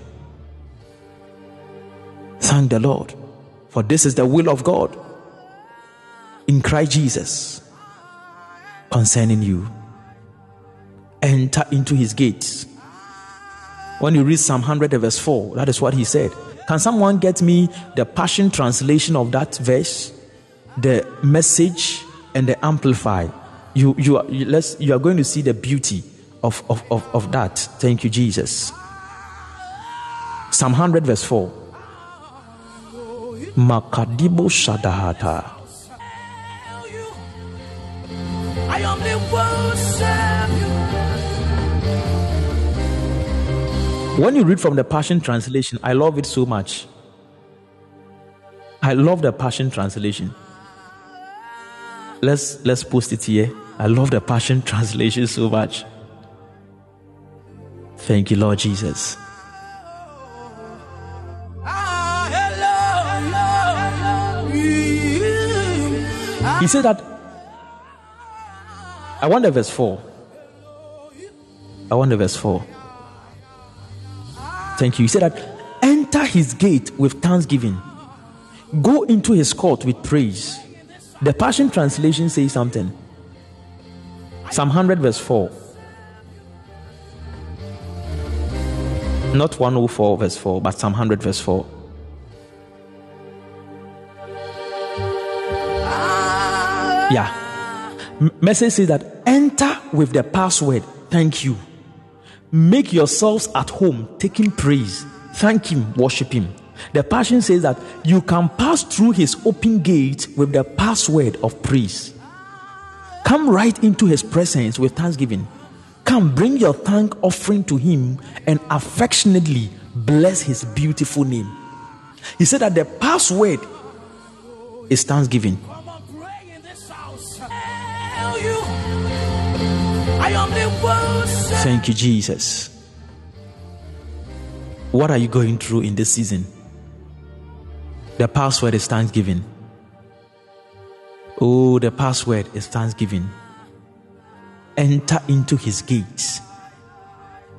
C: Thank the Lord. For this is the will of God in Christ Jesus concerning you. Enter into his gates. When you read Psalm 100, verse 4, that is what he said. Can someone get me the Passion translation of that verse? The message and the amplify. You, you, are, you, let's, you are going to see the beauty of, of, of, of that. Thank you, Jesus. Psalm 100, verse 4. Makadibo.
A: I only worship you.
C: When you read from the Passion Translation, I love it so much. I love the Passion Translation. Let's let's post it here. I love the Passion Translation so much. Thank you, Lord Jesus.
A: Ah,
C: He said that I wonder verse 4. I wonder verse 4. Thank you. He said that enter his gate with thanksgiving, go into his court with praise. The Passion Translation says something. Psalm 100, verse 4. Not 104, verse 4, but Psalm 100, verse 4. Yeah. Message says that enter with the password. Thank you. Make yourselves at home, taking praise. Thank Him, worship Him. The Passion says that you can pass through His open gate with the password of praise. Come right into His presence with thanksgiving. Come bring your thank offering to Him and affectionately bless His beautiful name. He said that the password is thanksgiving. Thank you, Jesus. What are you going through in this season? The password is Thanksgiving. Oh, the password is Thanksgiving. Enter into his gates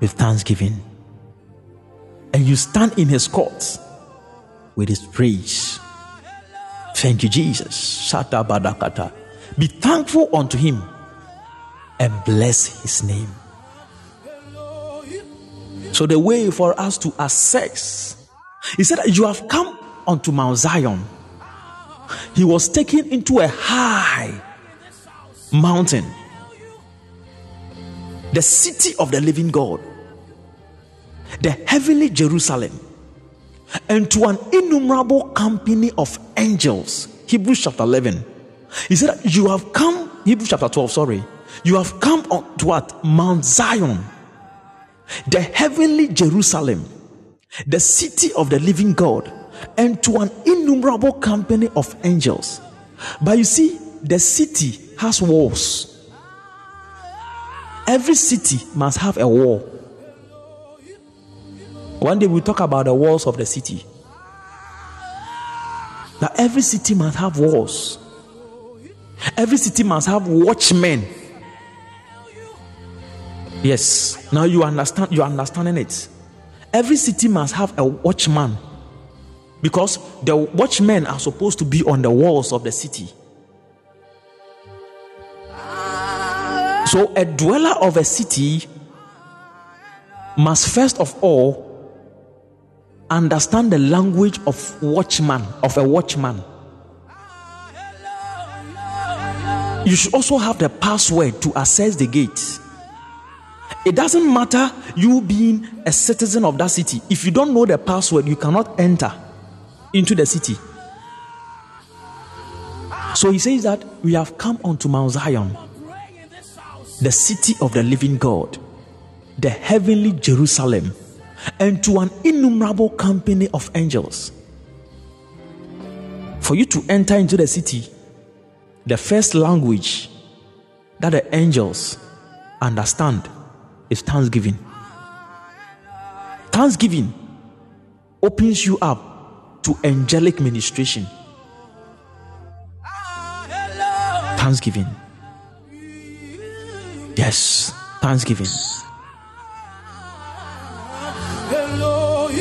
C: with thanksgiving. And you stand in his courts with his praise. Thank you, Jesus. Be thankful unto him and bless his name. So, the way for us to access, he said you have come unto Mount Zion. He was taken into a high mountain, the city of the living God, the heavenly Jerusalem, and to an innumerable company of angels. Hebrews chapter 11. He said, You have come, Hebrews chapter 12, sorry. You have come on to what? Mount Zion, the heavenly Jerusalem, the city of the living God, and to an innumerable company of angels. But you see, the city has walls. Every city must have a wall. One day we'll talk about the walls of the city. That every city must have walls. Every city must have watchmen. Yes. Now you understand you are understanding it. Every city must have a watchman. Because the watchmen are supposed to be on the walls of the city. So a dweller of a city must first of all understand the language of watchman, of a watchman. You should also have the password to access the gate. It doesn't matter you being a citizen of that city. If you don't know the password, you cannot enter into the city. So he says that we have come unto Mount Zion, the city of the living God, the heavenly Jerusalem, and to an innumerable company of angels. For you to enter into the city, the first language that the angels understand is thanksgiving. Thanksgiving opens you up to angelic ministration. Thanksgiving. Yes, thanksgiving.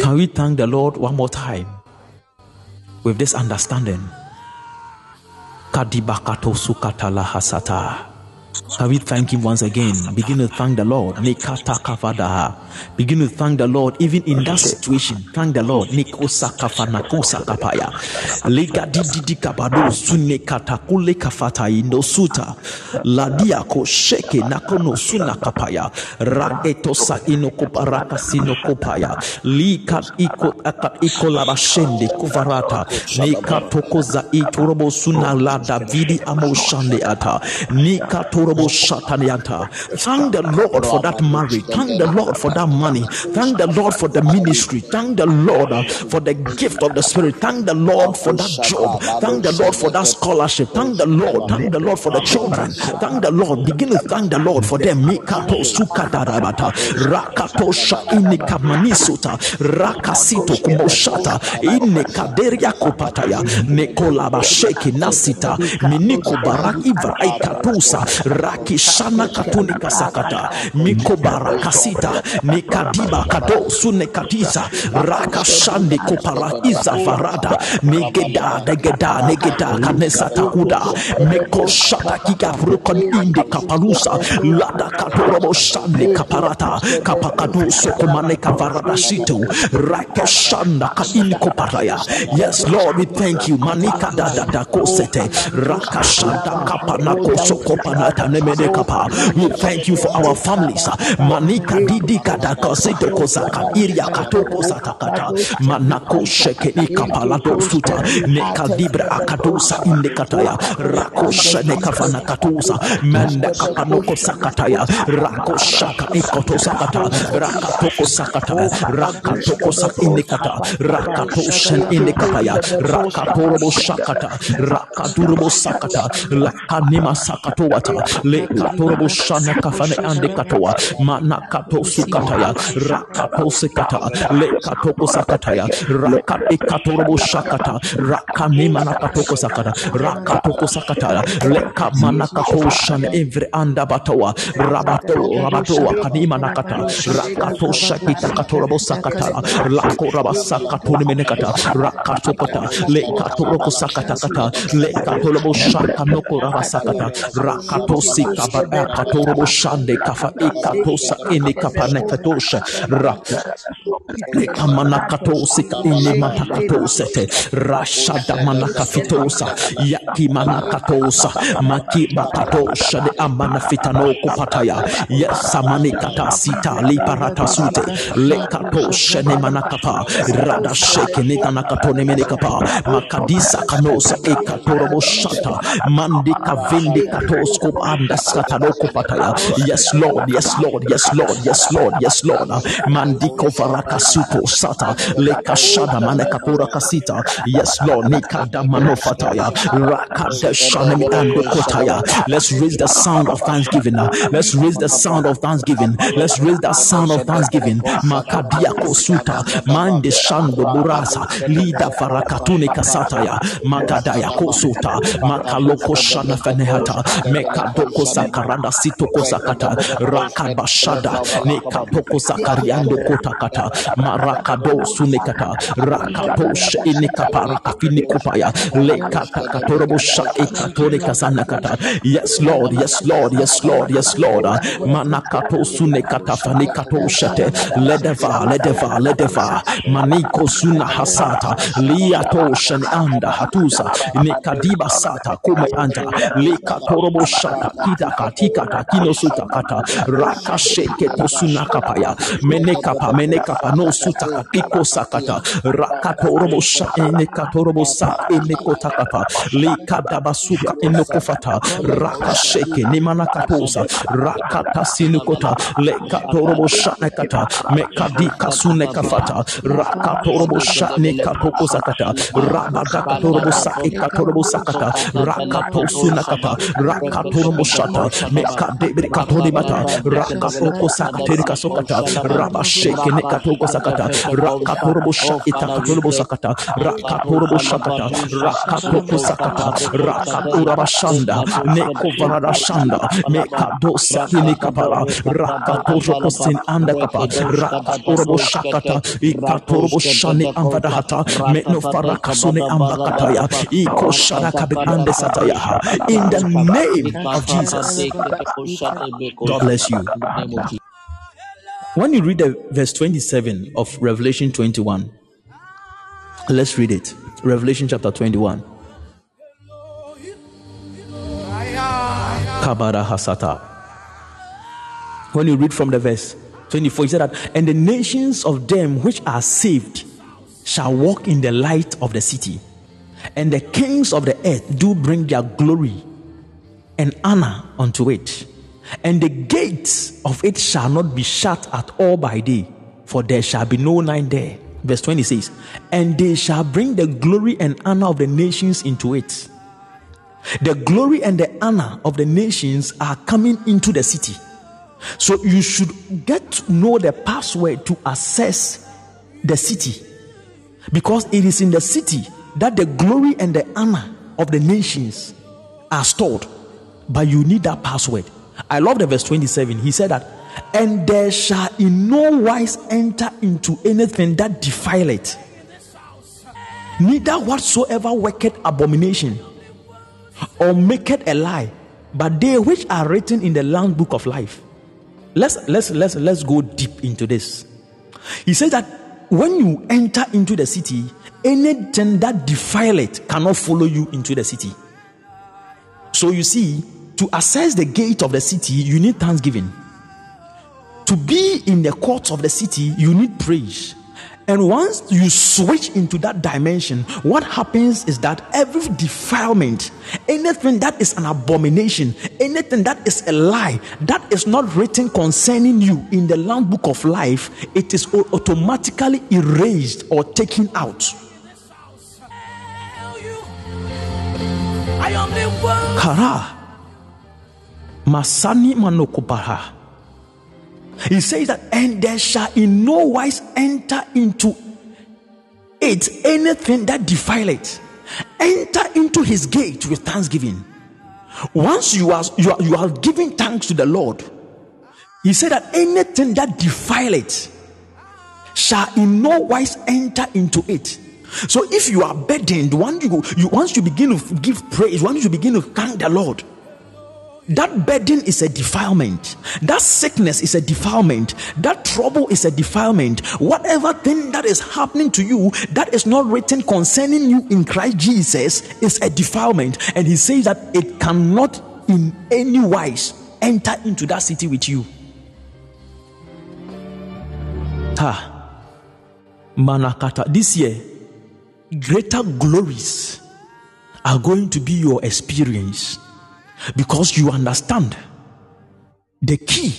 C: Can we thank the Lord one more time with this understanding? Kadibakato sukatala hasata. Can we thank Him once again? Begin to thank the Lord. Begin to thank the Lord even in that situation. Thank the Lord. Nikosa kafanakosa kapaya. Lega dididi kabado sune katakule kafata indo suta. Ladia ko sheke nakono suna kapaya. Raetosa ino kuparaka sino kupaya. Lika iko akat iko labashende kuvarata. Nika tokoza itorobo suna lada vidi amoshande ata. Nika shatanianta. Thank the Lord for that marriage. Thank the Lord for that money. Thank the Lord for the ministry. Thank the Lord uh, for the gift of the Spirit. Thank the Lord for that job. Thank the Lord for that scholarship. Thank the Lord. Thank the Lord for the children. Thank the Lord. Begin to thank the Lord for them. Mikato sukatarabata. Rakato sha manisuta. Rakasito kumoshata. Inekaderia kupataya. Nekolaba sheki nasita. Miniko baraki vaikatusa. Rakishana katunika sakata. Miko barakasita. Nikadiba kado sune katisa. Rakashande kopara iza varada. Negeda negeda negeda kanesa takuda. Meko shata kika rukon inde kapalusa. Lada katorobo shande kaparata. Kapakadu sokomane kavarada situ. Rakashanda kaini koparaya. Yes, Lord, we thank you. Manika da da da kosete. Rakashanda kapana kosokopanata nemene kapa. We thank you for our families. Manika didi kada kosete kosaka iria katoko satakata. Manako sheke ni kapalado suta. Neka dibra akadosa inde kataya. Rako shene kafana katusa. Mende kapanoko sakataya. Rako shaka ikoto sakata. Rakatoko sakata. Rakatoko sak inde kata. Rakato shen inde kataya. Rakatorobo shakata. Rakaturobo sakata. Lakanima sakato wata. Lekatorobo shana kafane ande katoa. Manakato sukataya. Rakato sekata. Lekatoko sakataya. Rakat ekatorobo shakata. Rakanima nakatoko sakata. Rakatoko sakataya. Leka manakato shan every anda batoa. Rabato rabato kanima nakata. Rakato shakita katorobo sakata. Lako rabasakato nimenekata. Rakato kata. Lekatoroko sakata kata. Lekatorobo shaka noko rabasakata. Rakato sika ba katorobo shande kafa ekatosa ene kapanekatosha. Raka Ekamanakatosika inimatakatosete rashada manakafitosa. Yaki manakatosa. Maki bakatosha de amanafitano kupataya. Yesamanekata sita liparata sute. Lekatosha ne manakapa. Rada sheke netanakatone menekapa. Makadisa kanosa ekatorobo shata. Mandika vindi yes lord yes lord yes lord yes lord yes lord. Mandiko varaka suto sata. Lekashada manekapura kasita. Yes lord nikada manofataya rakada shanemi ando kotaya. Let's raise the sound of thanksgiving let's raise the sound of thanksgiving. Let's raise the sound of thanksgiving. Makadia kosuta. Mande shando burasa lida farakatune kasataya. Makadaya kosuta. Makaloko shana fenehata mekadoko sakaranda sitoko sakata rakabashada nekatoko sakariando kotakata marakado sunekata rakatosh inikapa rakafini kupaya lekata katorobo sha ekatore kasanakata yes lord yes lord yes lord yes lord. Manakato sunekata fanikato shate. Ledeva ledeva ledeva maniko suna hasata liato shani anda hatusa nikadiba sata kume anta likatorobo shata kata kita katika takino suta kata raka sheke mene kapa mene kapa no suta katiko sakata raka torobo sha ene katorobo sa ene kota kapa lika dabasuka ene kofata raka sheke ni mana katosa raka tasinu kota leka torobo sha ne kata. Mekadi kasune kafata raka torobo sha ne katoko sakata rabada katorobo sa ekatorobo sakata raka tosuna kapa raka torobo meka debri katori bata raka toko sakateri kasokata raba sheke ne sakata raka torobo sha sakata raka torobo shakata raka toko sakata raka uraba shanda ne kovarada shanda meka dosa kini kapara raka toro kosin anda raka torobo shakata ikatorobo shani amvadahata me no faraka ambakataya iko sharaka be ande sataya. In the name of Jesus. God bless you. when you read the verse 27 of Revelation 21 let's read it. Revelation chapter 21 Kabara Hasata. When you read from the verse 24 he said that and the nations of them which are saved shall walk in the light of the city and the kings of the earth do bring their glory and honor unto it. And the gates of it shall not be shut at all by day for there shall be no night there. Verse 20 says and they shall bring the glory and honor of the nations into it. The glory and the honor of the nations are coming into the city. So you should get to know the password to access the city. Because it is in the city that the glory and the honor of the nations are stored. But you need that password. I love the verse 27. He said that, and there shall in no wise enter into anything that defile it, neither whatsoever worketh abomination or maketh a lie, but they which are written in the Lamb book of life. Let's let's let's let's go deep into this. He said that when you enter into the city, anything that defile it cannot follow you into the city. So you see, to access the gate of the city, you need thanksgiving. To be in the courts of the city, you need praise. And once you switch into that dimension, what happens is that every defilement, anything that is an abomination, anything that is a lie, that is not written concerning you in the Lamb book of life, it is automatically erased or taken out.
A: I am the one.
C: Kara. Masani manokobaha. He says that, and there shall in no wise enter into it anything that defile it. Enter into his gate with thanksgiving. Once you are you are, you are giving thanks to the Lord, he said that anything that defile it shall in no wise enter into it. So if you are burdened, once you, you once you begin to give praise, once you begin to thank the Lord, that burden is a defilement. That sickness is a defilement. That trouble is a defilement. Whatever thing that is happening to you that is not written concerning you in Christ Jesus is a defilement. And he says that it cannot in any wise enter into that city with you. Ta. Manakata. This year, greater glories are going to be your experience because you understand the key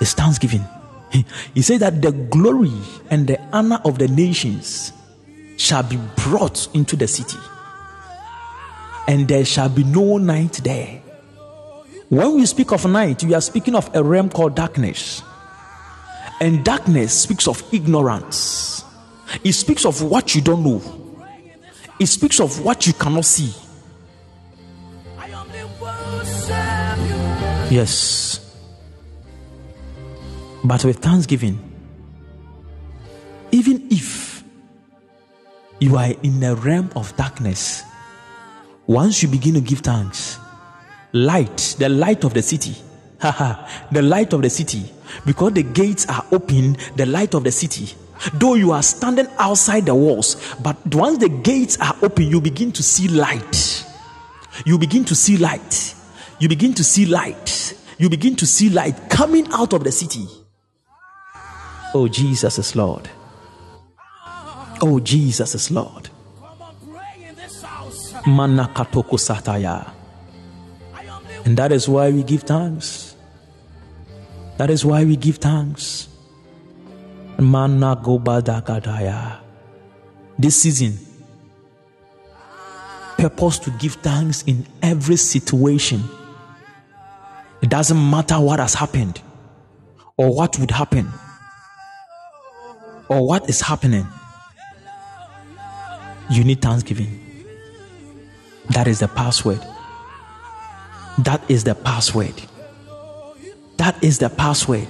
C: is thanksgiving. He, said that the glory and the honor of the nations shall be brought into the city, and there shall be no night there. When we speak of night, we are speaking of a realm called darkness, and darkness speaks of ignorance, it speaks of what you don't know, it speaks of what you cannot see. Yes. But with thanksgiving, even if you are in a realm of darkness, once you begin to give thanks, light, the light of the city, the light of the city, because the gates are open, the light of the city. Though you are standing outside the walls, but once the gates are open, you begin to see light. You begin to see light. You begin to see light. You begin to see light coming out of the city. Oh, Jesus is Lord. Oh, Jesus is Lord. Manakatoko sataya. And that is why we give thanks. That is why we give thanks. Managobadagadaya. This season, purpose to give thanks in every situation. It doesn't matter what has happened or what would happen or what is happening. You need thanksgiving. That is the password. That is the password. That is the password.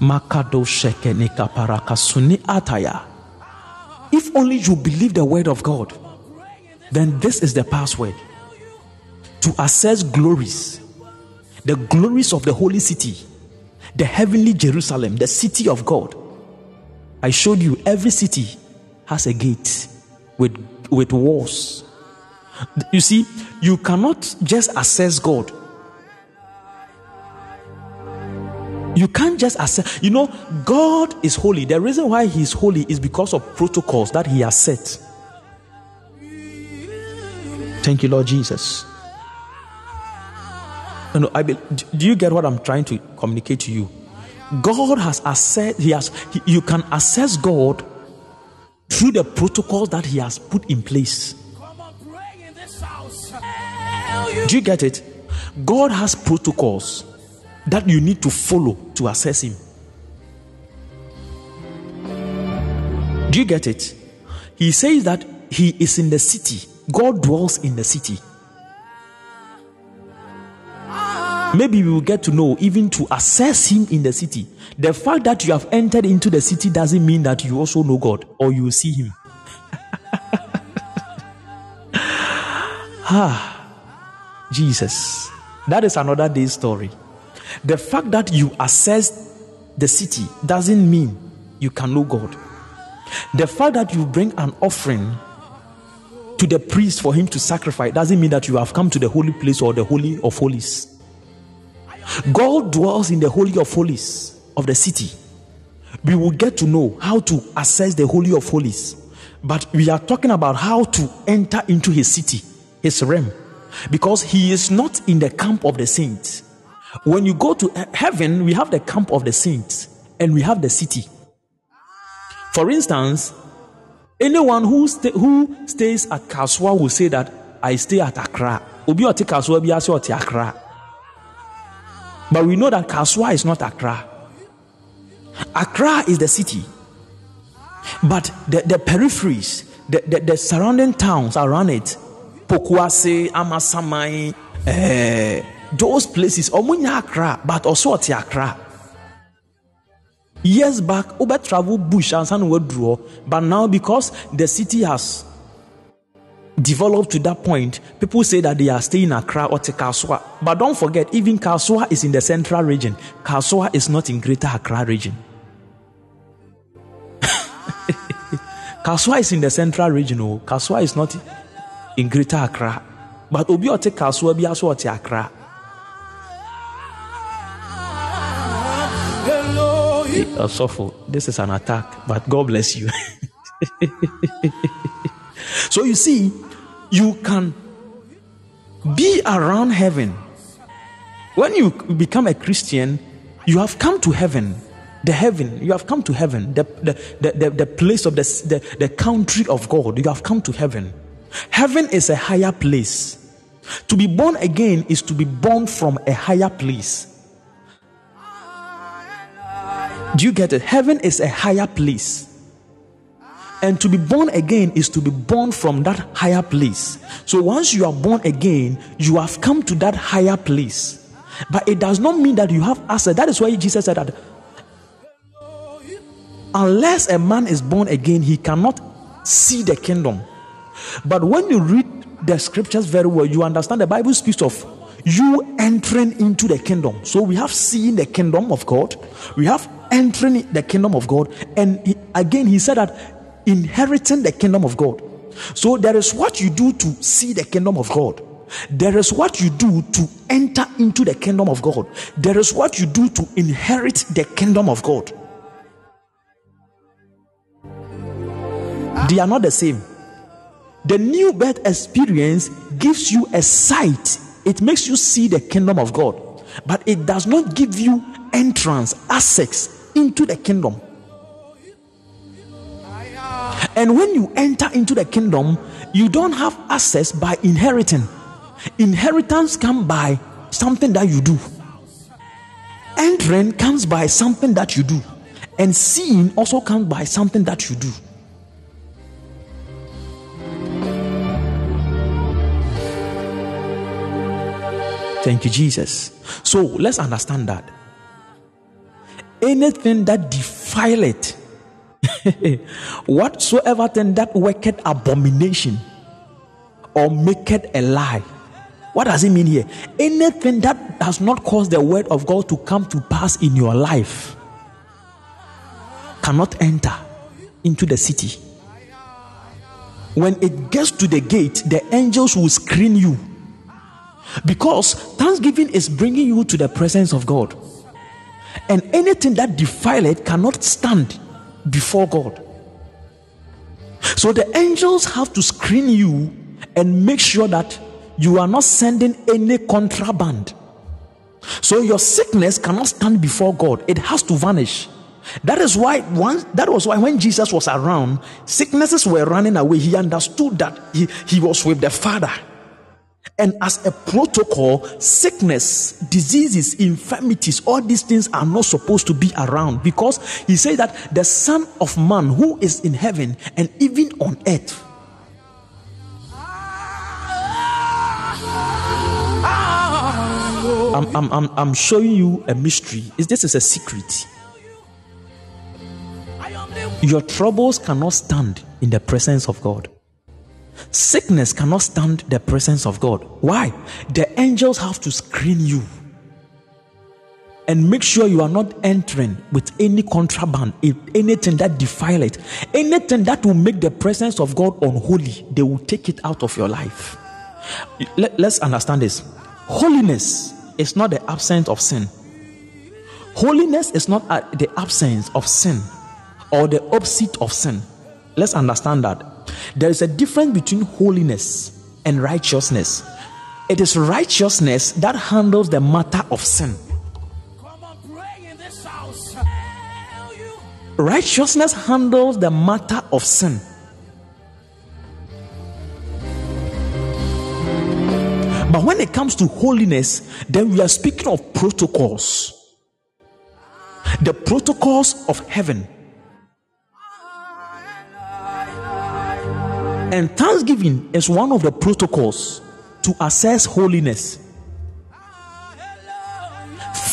C: Makado parakasuni ataya. If only you believe the word of God, then this is the password to access glories, the glories of the holy city, the heavenly Jerusalem, the city of God. I showed you every city has a gate with, with walls. You see, you cannot just access God. You can't just access, you know, God is holy. The reason why He is holy is because of protocols that He has set. Thank you, Lord Jesus. No, I be, do you get what I'm trying to communicate to you? God has access, He has, he- you can assess God through the protocols that He has put in place. Do you get it? God has protocols that you need to follow to assess Him. Do you get it? He says that He is in the city, God dwells in the city. Maybe we will get to know even to assess Him in the city. The fact that you have entered into the city doesn't mean that you also know God or you will see Him. ah, Jesus. That is another day's story. The fact that you assess the city doesn't mean you can know God. The fact that you bring an offering to the priest for him to sacrifice doesn't mean that you have come to the holy place or the holy of holies. God dwells in the holy of holies of the city. We will get to know how to access the holy of holies. But we are talking about how to enter into his city, his realm, because he is not in the camp of the saints. When you go to heaven, we have the camp of the saints and we have the city. For instance, anyone who, who stays at Kasoa will say that I stay at. Obi Kasoa bi ase Accra. But we know that Kasoa is not Accra. Accra is the city. But the, the peripheries, the, the, the surrounding towns around it, Pokuase, Amasaman, eh, those places, Omunya Accra, but also at Accra. Years back, Uber travel bush and would draw, but now because the city has developed to that point, people say that they are staying in Accra or Kasoa. But don't forget, even Kasoa is in the central region. Kasoa is not in Greater Accra region. Kasoa is in the central region. Oh, Kasoa is not in Greater Accra. But Obi Ote Kasoa bi aso Ote Accra.
A: Hello, you
C: this is an attack, but God bless you. so you see, you can be around heaven. When you become a Christian, you have come to heaven. The heaven, you have come to heaven, the, the, the, the, place of the, the, the country of God. You have come to heaven. Heaven is a higher place. To be born again is to be born from a higher place. Do you get it? Heaven is a higher place. And to be born again is to be born from that higher place. So once you are born again, you have come to that higher place. But it does not mean that you have access. That is why Jesus said that unless a man is born again, he cannot see the kingdom. But when you read the scriptures very well, you understand the Bible speaks of you entering into the kingdom. So we have seen the kingdom of God, we have entering the kingdom of God, and he- again, he said that inheriting the kingdom of God. So there is what you do to see the kingdom of God, There is what you do to enter into the kingdom of God. There is what you do to inherit the kingdom of God. They are not the same. The new birth experience gives you a sight, it makes you see the kingdom of God, but it does not give you entrance, access into the kingdom. And when you enter into the kingdom, you don't have access by inheriting. Inheritance comes by something that you do. Entering comes by something that you do. And seeing also comes by something that you do. Thank you, Jesus. So let's understand that anything that defileth, whatsoever thing that worketh abomination or maketh a lie. What does it mean here? Anything that does not cause the word of God to come to pass in your life cannot enter into the city. When it gets to the gate, the angels will screen you because thanksgiving is bringing you to the presence of God. And anything that defile it cannot stand before God. So the angels have to screen you and make sure that you are not sending any contraband. So your sickness cannot stand before God. It has to vanish. That is why once that was why when Jesus was around, sicknesses were running away. He understood that he, he was with the Father. And as a protocol, sickness, diseases, infirmities, all these things are not supposed to be around because he said that the Son of Man who is in heaven and even on earth. I'm, I'm, I'm, I'm showing you a mystery. Is this is a secret? Your troubles cannot stand in the presence of God. Sickness cannot stand the presence of God. Why? The angels have to screen you and make sure you are not entering with any contraband, anything that defile it, anything that will make the presence of God unholy. They will take it out of your life. Let, us understand this. Holiness is not the absence of sin. Holiness is not uh, the absence of sin or the opposite of sin. Let's understand that. There is a difference between holiness and righteousness. It is righteousness that handles the matter of sin. Righteousness handles the matter of sin. But when it comes to holiness, then we are speaking of protocols. The protocols of heaven. And thanksgiving is one of the protocols to assess holiness.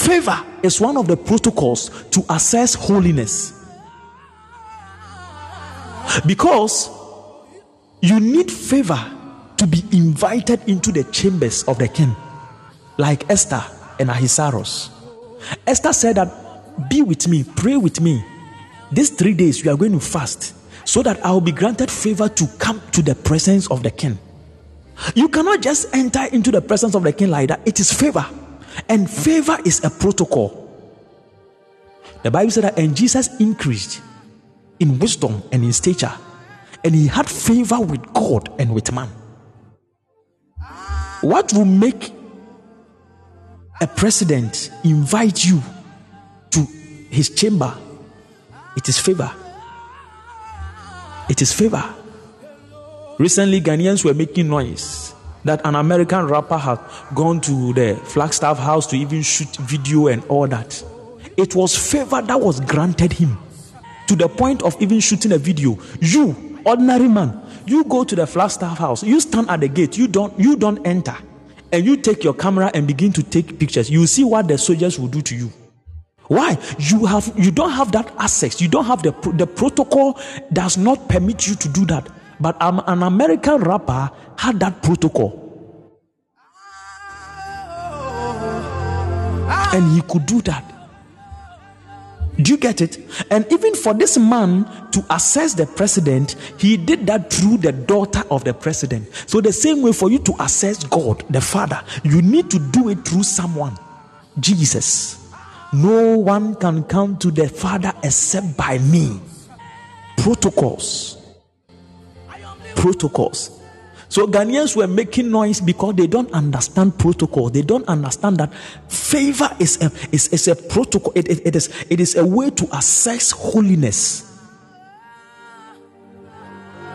C: Favor is one of the protocols to assess holiness. Because you need favor to be invited into the chambers of the king, like Esther and Ahasuerus. Esther said that, Be with me, pray with me. These three days we are going to fast so that I will be granted favor to come to the presence of the king. You cannot just enter into the presence of the king like that. It is favor. And favor is a protocol. The Bible said that, and Jesus increased in wisdom and in stature, and he had favor with God and with man. What will make a president invite you to his chamber? It is favor. It is favor. Recently, Ghanaians were making noise that an American rapper had gone to the Flagstaff house to even shoot video and all that. It was favor that was granted him to the point of even shooting a video. You, ordinary man, you go to the Flagstaff house, you stand at the gate, you don't you don't enter, and you take your camera and begin to take pictures. You see what the soldiers will do to you. Why? You have you don't have that access. You don't have the the protocol does not permit you to do that. But um, an American rapper had that protocol. And he could do that. Do you get it? And even for this man to assess the president, he did that through the daughter of the president. So, the same way for you to assess God, the Father, you need to do it through someone Jesus. No one can come to the Father except by me. Protocols. Protocols. So Ghanaians were making noise because they don't understand protocol. They don't understand that favor is a, is, is a protocol. It, it, it, is, it is a way to assess holiness.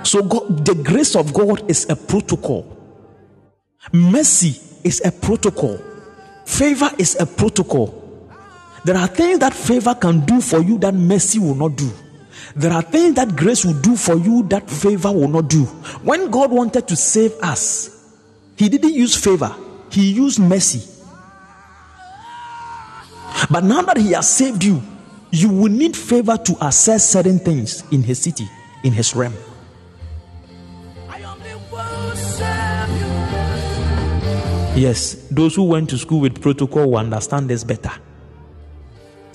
C: So God, the grace of God is a protocol. Mercy is a protocol. Favor is a protocol. There are things that favor can do for you that mercy will not do. There are things that grace will do for you that favor will not do. When God wanted to save us, He didn't use favor, He used mercy. But now that He has saved you, you will need favor to assess certain things in His city, in His realm. Yes, those who went to school with protocol will understand this better.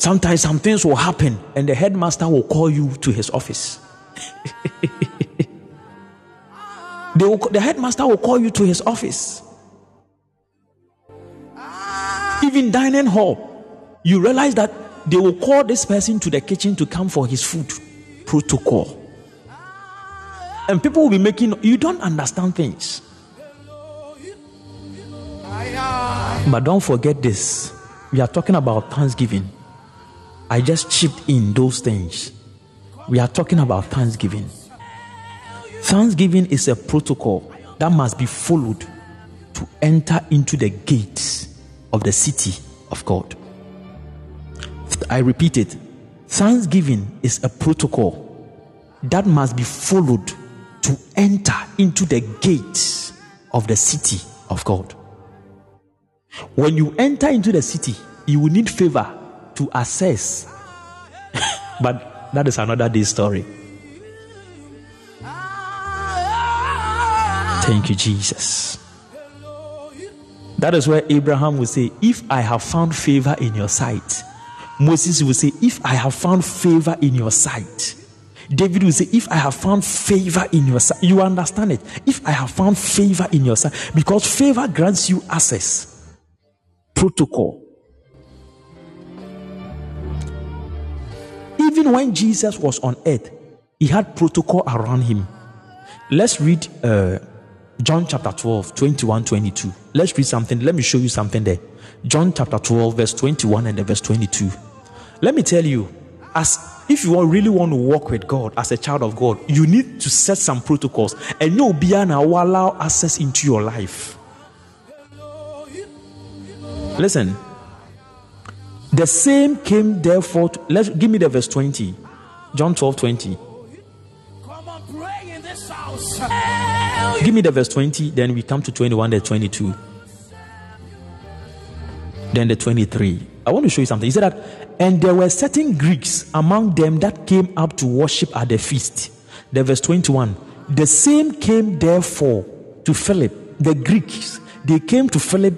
C: Sometimes some things will happen and the headmaster will call you to his office. will, the headmaster will call you to his office. Even dining hall, you realize that they will call this person to the kitchen to come for his food. Protocol. And people will be making, you don't understand things. But don't forget this. We are talking about Thanksgiving. I just chipped in those things. We are talking about Thanksgiving. Thanksgiving is a protocol that must be followed to enter into the gates of the city of God. I repeat it Thanksgiving is a protocol that must be followed to enter into the gates of the city of God. When you enter into the city, you will need favor to assess. but that is another day story. Thank you, Jesus. That is where Abraham will say, If I have found favor in your sight. Moses will say, If I have found favor in your sight. David will say, If I have found favor in your sight. You understand it? If I have found favor in your sight. Because favor grants you access, protocol, Even when Jesus was on earth, he had protocol around him. Let's read uh, John chapter 12, 21, 22. Let's read something. Let me show you something there. John chapter 12, verse 21 and verse 22. Let me tell you, as if you really want to walk with God as a child of God, you need to set some protocols and you'll be will allow access into your life. Listen, the same came therefore. To, let's give me the verse 20. John 12 20. Give me the verse 20, then we come to 21, then 22. Then the 23. I want to show you something. He said that, and there were certain Greeks among them that came up to worship at the feast. The verse 21. The same came therefore to Philip. The Greeks, they came to Philip.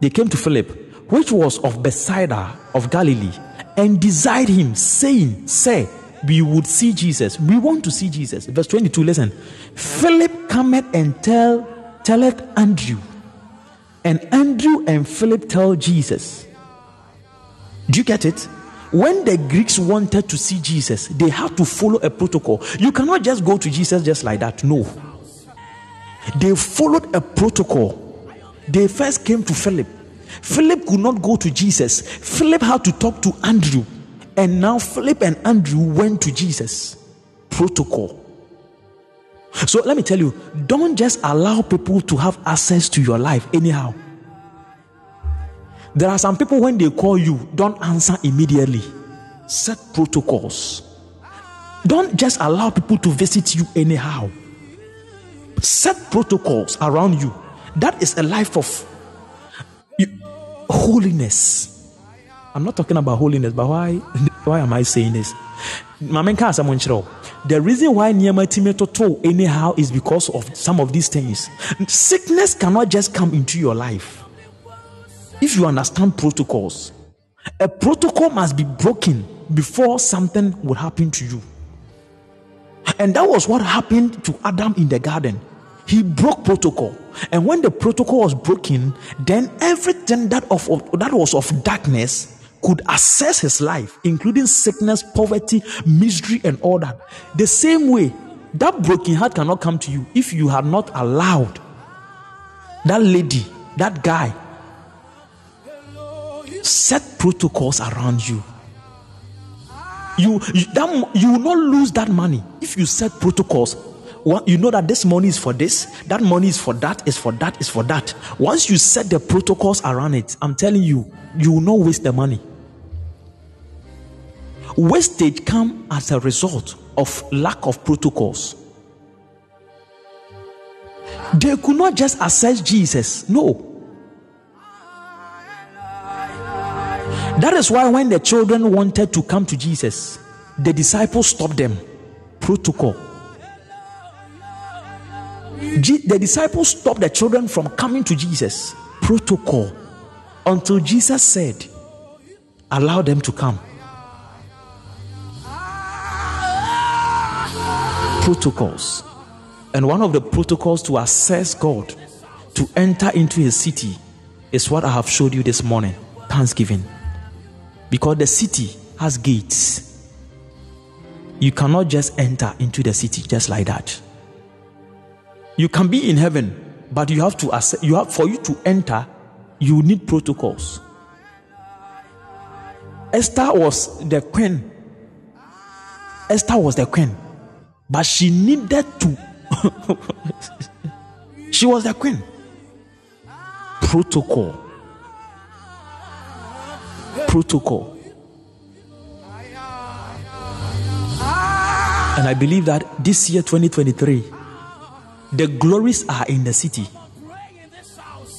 C: They came to Philip which was of Bethsaida of Galilee, and desired him, saying, Say, we would see Jesus. We want to see Jesus. Verse 22, listen. Philip cometh and tell telleth Andrew. And Andrew and Philip tell Jesus. Do you get it? When the Greeks wanted to see Jesus, they had to follow a protocol. You cannot just go to Jesus just like that. No. They followed a protocol. They first came to Philip. Philip could not go to Jesus. Philip had to talk to Andrew. And now Philip and Andrew went to Jesus. Protocol. So let me tell you, don't just allow people to have access to your life anyhow. There are some people when they call you, don't answer immediately. Set protocols. Don't just allow people to visit you anyhow. Set protocols around you. That is a life of holiness. I'm not talking about holiness, but why why am I saying this? The reason why niyama to anyhow is because of some of these things. Sickness cannot just come into your life. If you understand protocols, a protocol must be broken before something would happen to you. And that was what happened to Adam in the garden. He broke protocol. And when the protocol was broken, then everything that of, that was of darkness could access his life, including sickness, poverty, misery, and all that. The same way, that broken heart cannot come to you if you have not allowed that lady, that guy, set protocols around you. You you, that, you will not lose that money if you set protocols. You know that this money is for this, that money is for that, is for that, is for that. Once you set the protocols around it, I'm telling you, you will not waste the money. Wastage come as a result of lack of protocols. They could not just assess Jesus. No. That is why when the children wanted to come to Jesus, the disciples stopped them. Protocol. The disciples stopped the children from coming to Jesus. Protocol. Until Jesus said, Allow them to come. protocols. And one of the protocols to access God, to enter into his city, is what I have showed you this morning thanksgiving. Because the city has gates. You cannot just enter into the city just like that. You can be in heaven, but you have to access, you have for you to enter, you need protocols. Esther was the queen. Esther was the queen but she needed to. she was the queen. Protocol. Protocol. And I believe that this year, 2023, the glories are in the city.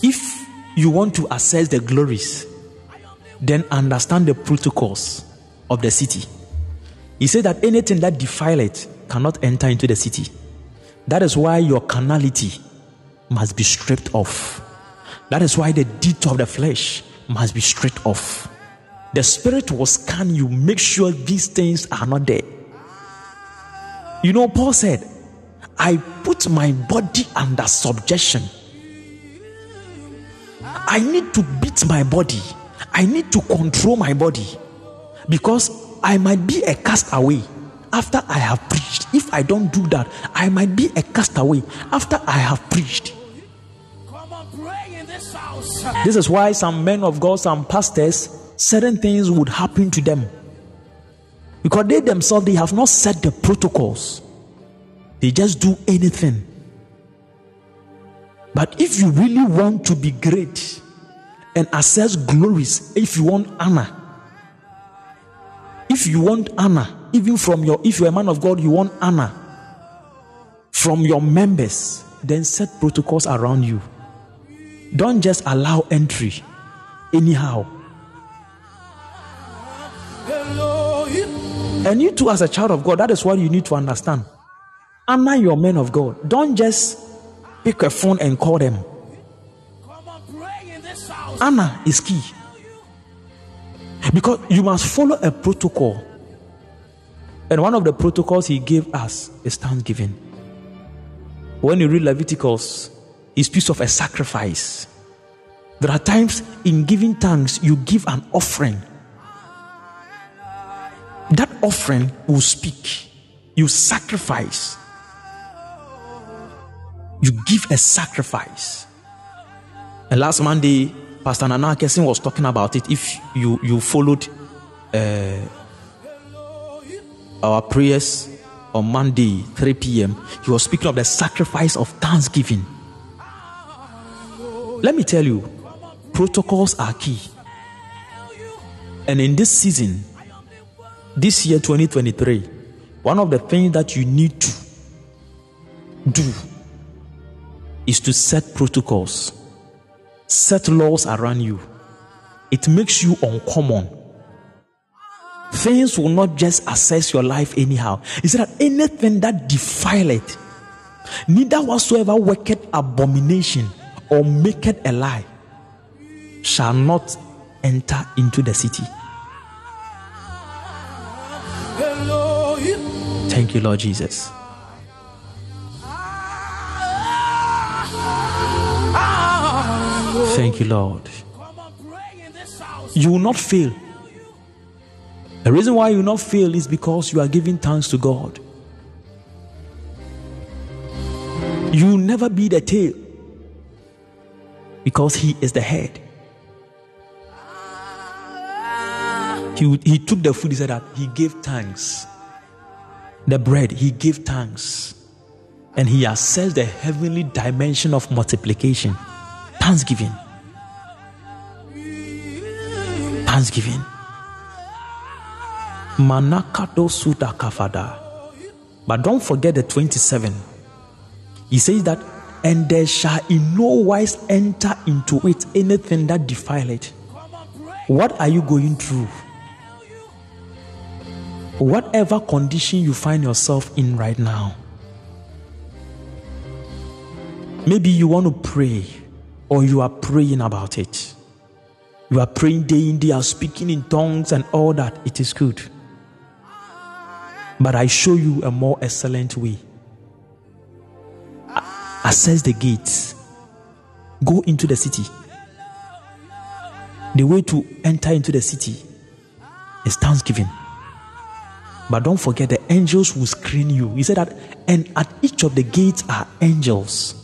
C: If you want to assess the glories, then understand the protocols of the city. He said that anything that defile it cannot enter into the city. That is why your carnality must be stripped off. That is why the deed of the flesh must be stripped off. The spirit will scan you, make sure these things are not there. You know, Paul said, I put my body under subjection. I need to beat my body. I need to control my body because I might be a castaway after I have preached. If I don't do that, I might be a castaway after I have preached. This is why some men of God, some pastors, certain things would happen to them. Because they themselves they have not set the protocols. They just do anything. But if you really want to be great and access glories, if you want honor, if you want honor, even from your, if you're a man of God, you want honor from your members, then set protocols around you. Don't just allow entry anyhow. And you too, as a child of God, that is what you need to understand. Honor your men of God. Don't just pick a phone and call them. Honor is key. Because you must follow a protocol. And one of the protocols he gave us is thanksgiving. When you read Leviticus, it speaks of a sacrifice. There are times in giving thanks, you give an offering. That offering will speak. You sacrifice. You give a sacrifice. And last Monday, Pastor Nana Kessin was talking about it. If you you followed uh, our prayers on Monday, 3 p.m., he was speaking of the sacrifice of thanksgiving. Let me tell you, protocols are key. And in this season, this year 2023, one of the things that you need to do is to set protocols set laws around you. It makes you uncommon. Things will not just assess your life anyhow. Is that anything that defile it, neither whatsoever worketh abomination or maketh a lie, shall not enter into the city. Thank you, Lord Jesus. Thank you, Lord. You will not fail. The reason why you will not fail is because you are giving thanks to God. You will never be the tail because He is the head. He, he took the food, he said that he gave thanks. The bread, he gave thanks. And he assessed the heavenly dimension of multiplication. Thanksgiving. Thanksgiving. Manakato Suda Kafada. But don't forget the 27. He says that, and there shall in no wise enter into it anything that defile it. What are you going through? Whatever condition you find yourself in right now, maybe you want to pray or you are praying about it. You are praying day in, day out, speaking in tongues and all that. It is good. But I show you a more excellent way. Access the gates, go into the city. The way to enter into the city is thanksgiving. But don't forget the angels will screen you. He said that, and at each of the gates are angels.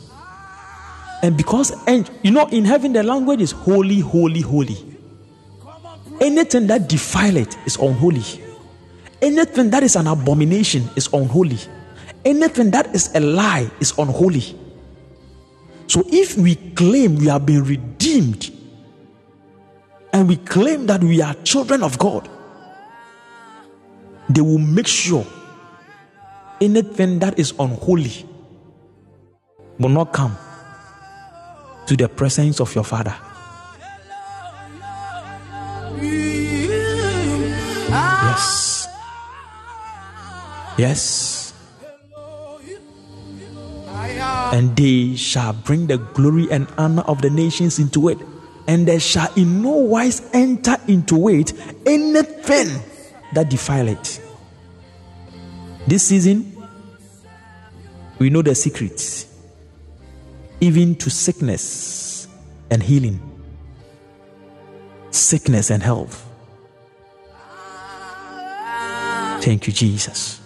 C: And because, ang- you know, in heaven the language is holy, holy, holy. Anything that defile it is unholy. Anything that is an abomination is unholy. Anything that is a lie is unholy. So if we claim we have been redeemed and we claim that we are children of God, they will make sure anything that is unholy will not come to the presence of your father. Yes. Yes. And they shall bring the glory and honor of the nations into it, and they shall in no wise enter into it anything that defile it. This season, we know the secrets, even to sickness and healing, sickness and health. Thank you, Jesus.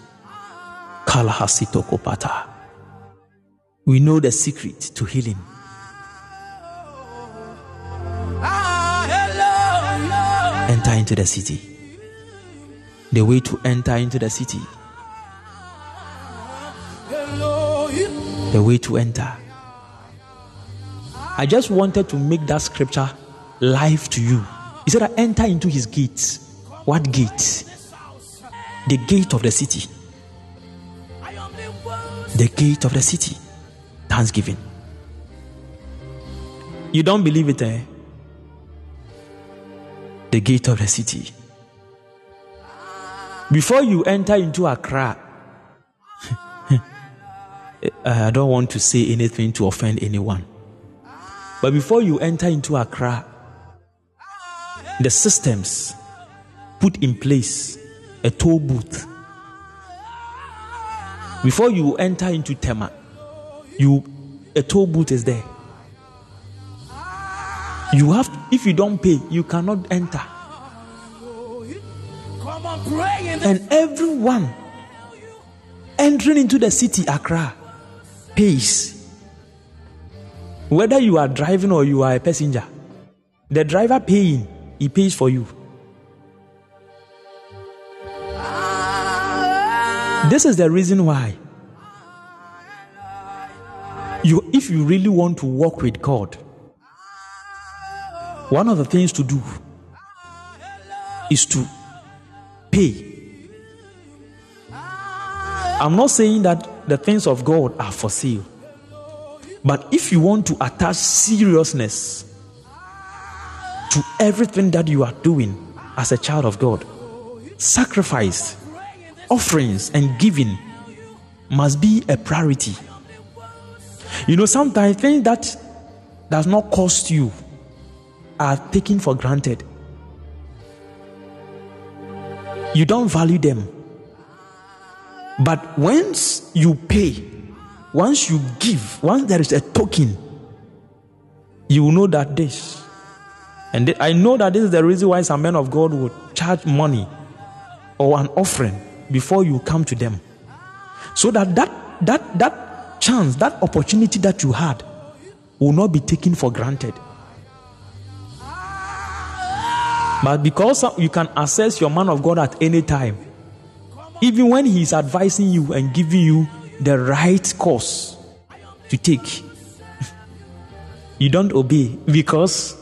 C: Kalahasito. We know the secret to healing. Enter into the city. The way to enter into the city, the way to enter. I just wanted to make that scripture live to you. He said, I enter into his gates. What gate? The gate of the city.
A: The.
C: The gate of the city. Thanksgiving. You don't believe it, eh? The gate of the city. Before you enter into Accra, I don't want to say anything to offend anyone. But before you enter into Accra, the systems put in place a toll booth. Before you enter into Tema, you a toll booth is there. You have if you don't pay, you cannot enter. And everyone entering into the city, Accra, pays. Whether you are driving or you are a passenger, the driver paying, he pays for you. This is the reason why. You, if you really want to walk with God, one of the things to do is to pay. I'm not saying that the things of God are for sale. But if you want to attach seriousness to everything that you are doing as a child of God, sacrifice, offerings, and giving must be a priority. You know, sometimes things that does not cost you are taken for granted. You don't value them. But once you pay, once you give, once there is a token, you will know that this. And I know that this is the reason why some men of God would charge money or an offering before you come to them. So that that, that, that chance, that opportunity that you had will not be taken for granted. But because you can access your man of God at any time, even when he is advising you and giving you the right course to take, you don't obey because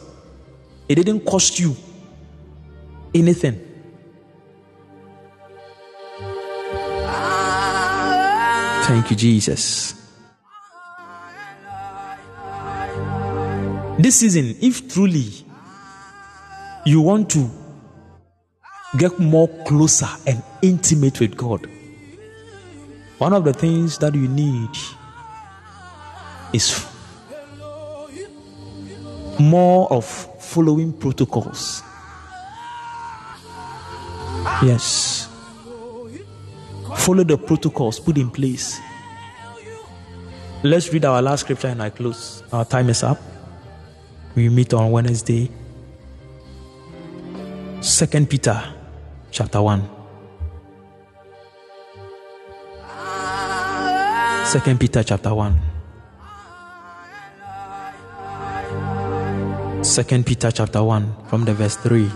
C: it didn't cost you anything. Thank you, Jesus. This season, if truly you want to get more closer and intimate with God, one of the things that you need is more of following protocols. Yes. Follow the protocols put in place. Let's read our last scripture and I close. Our time is up. We meet on Wednesday. Second Peter chapter 1. Second Peter chapter 1. Second Peter chapter 1 from the verse 3.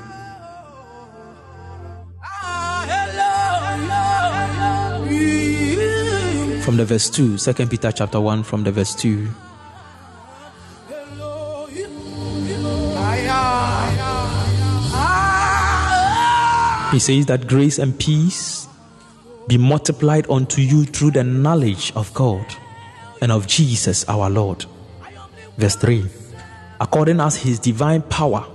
C: From the verse 2. Second Peter chapter 1 from the verse 2. He says that grace and peace be multiplied unto you through the knowledge of God and of Jesus our Lord. Verse 3 According as his divine power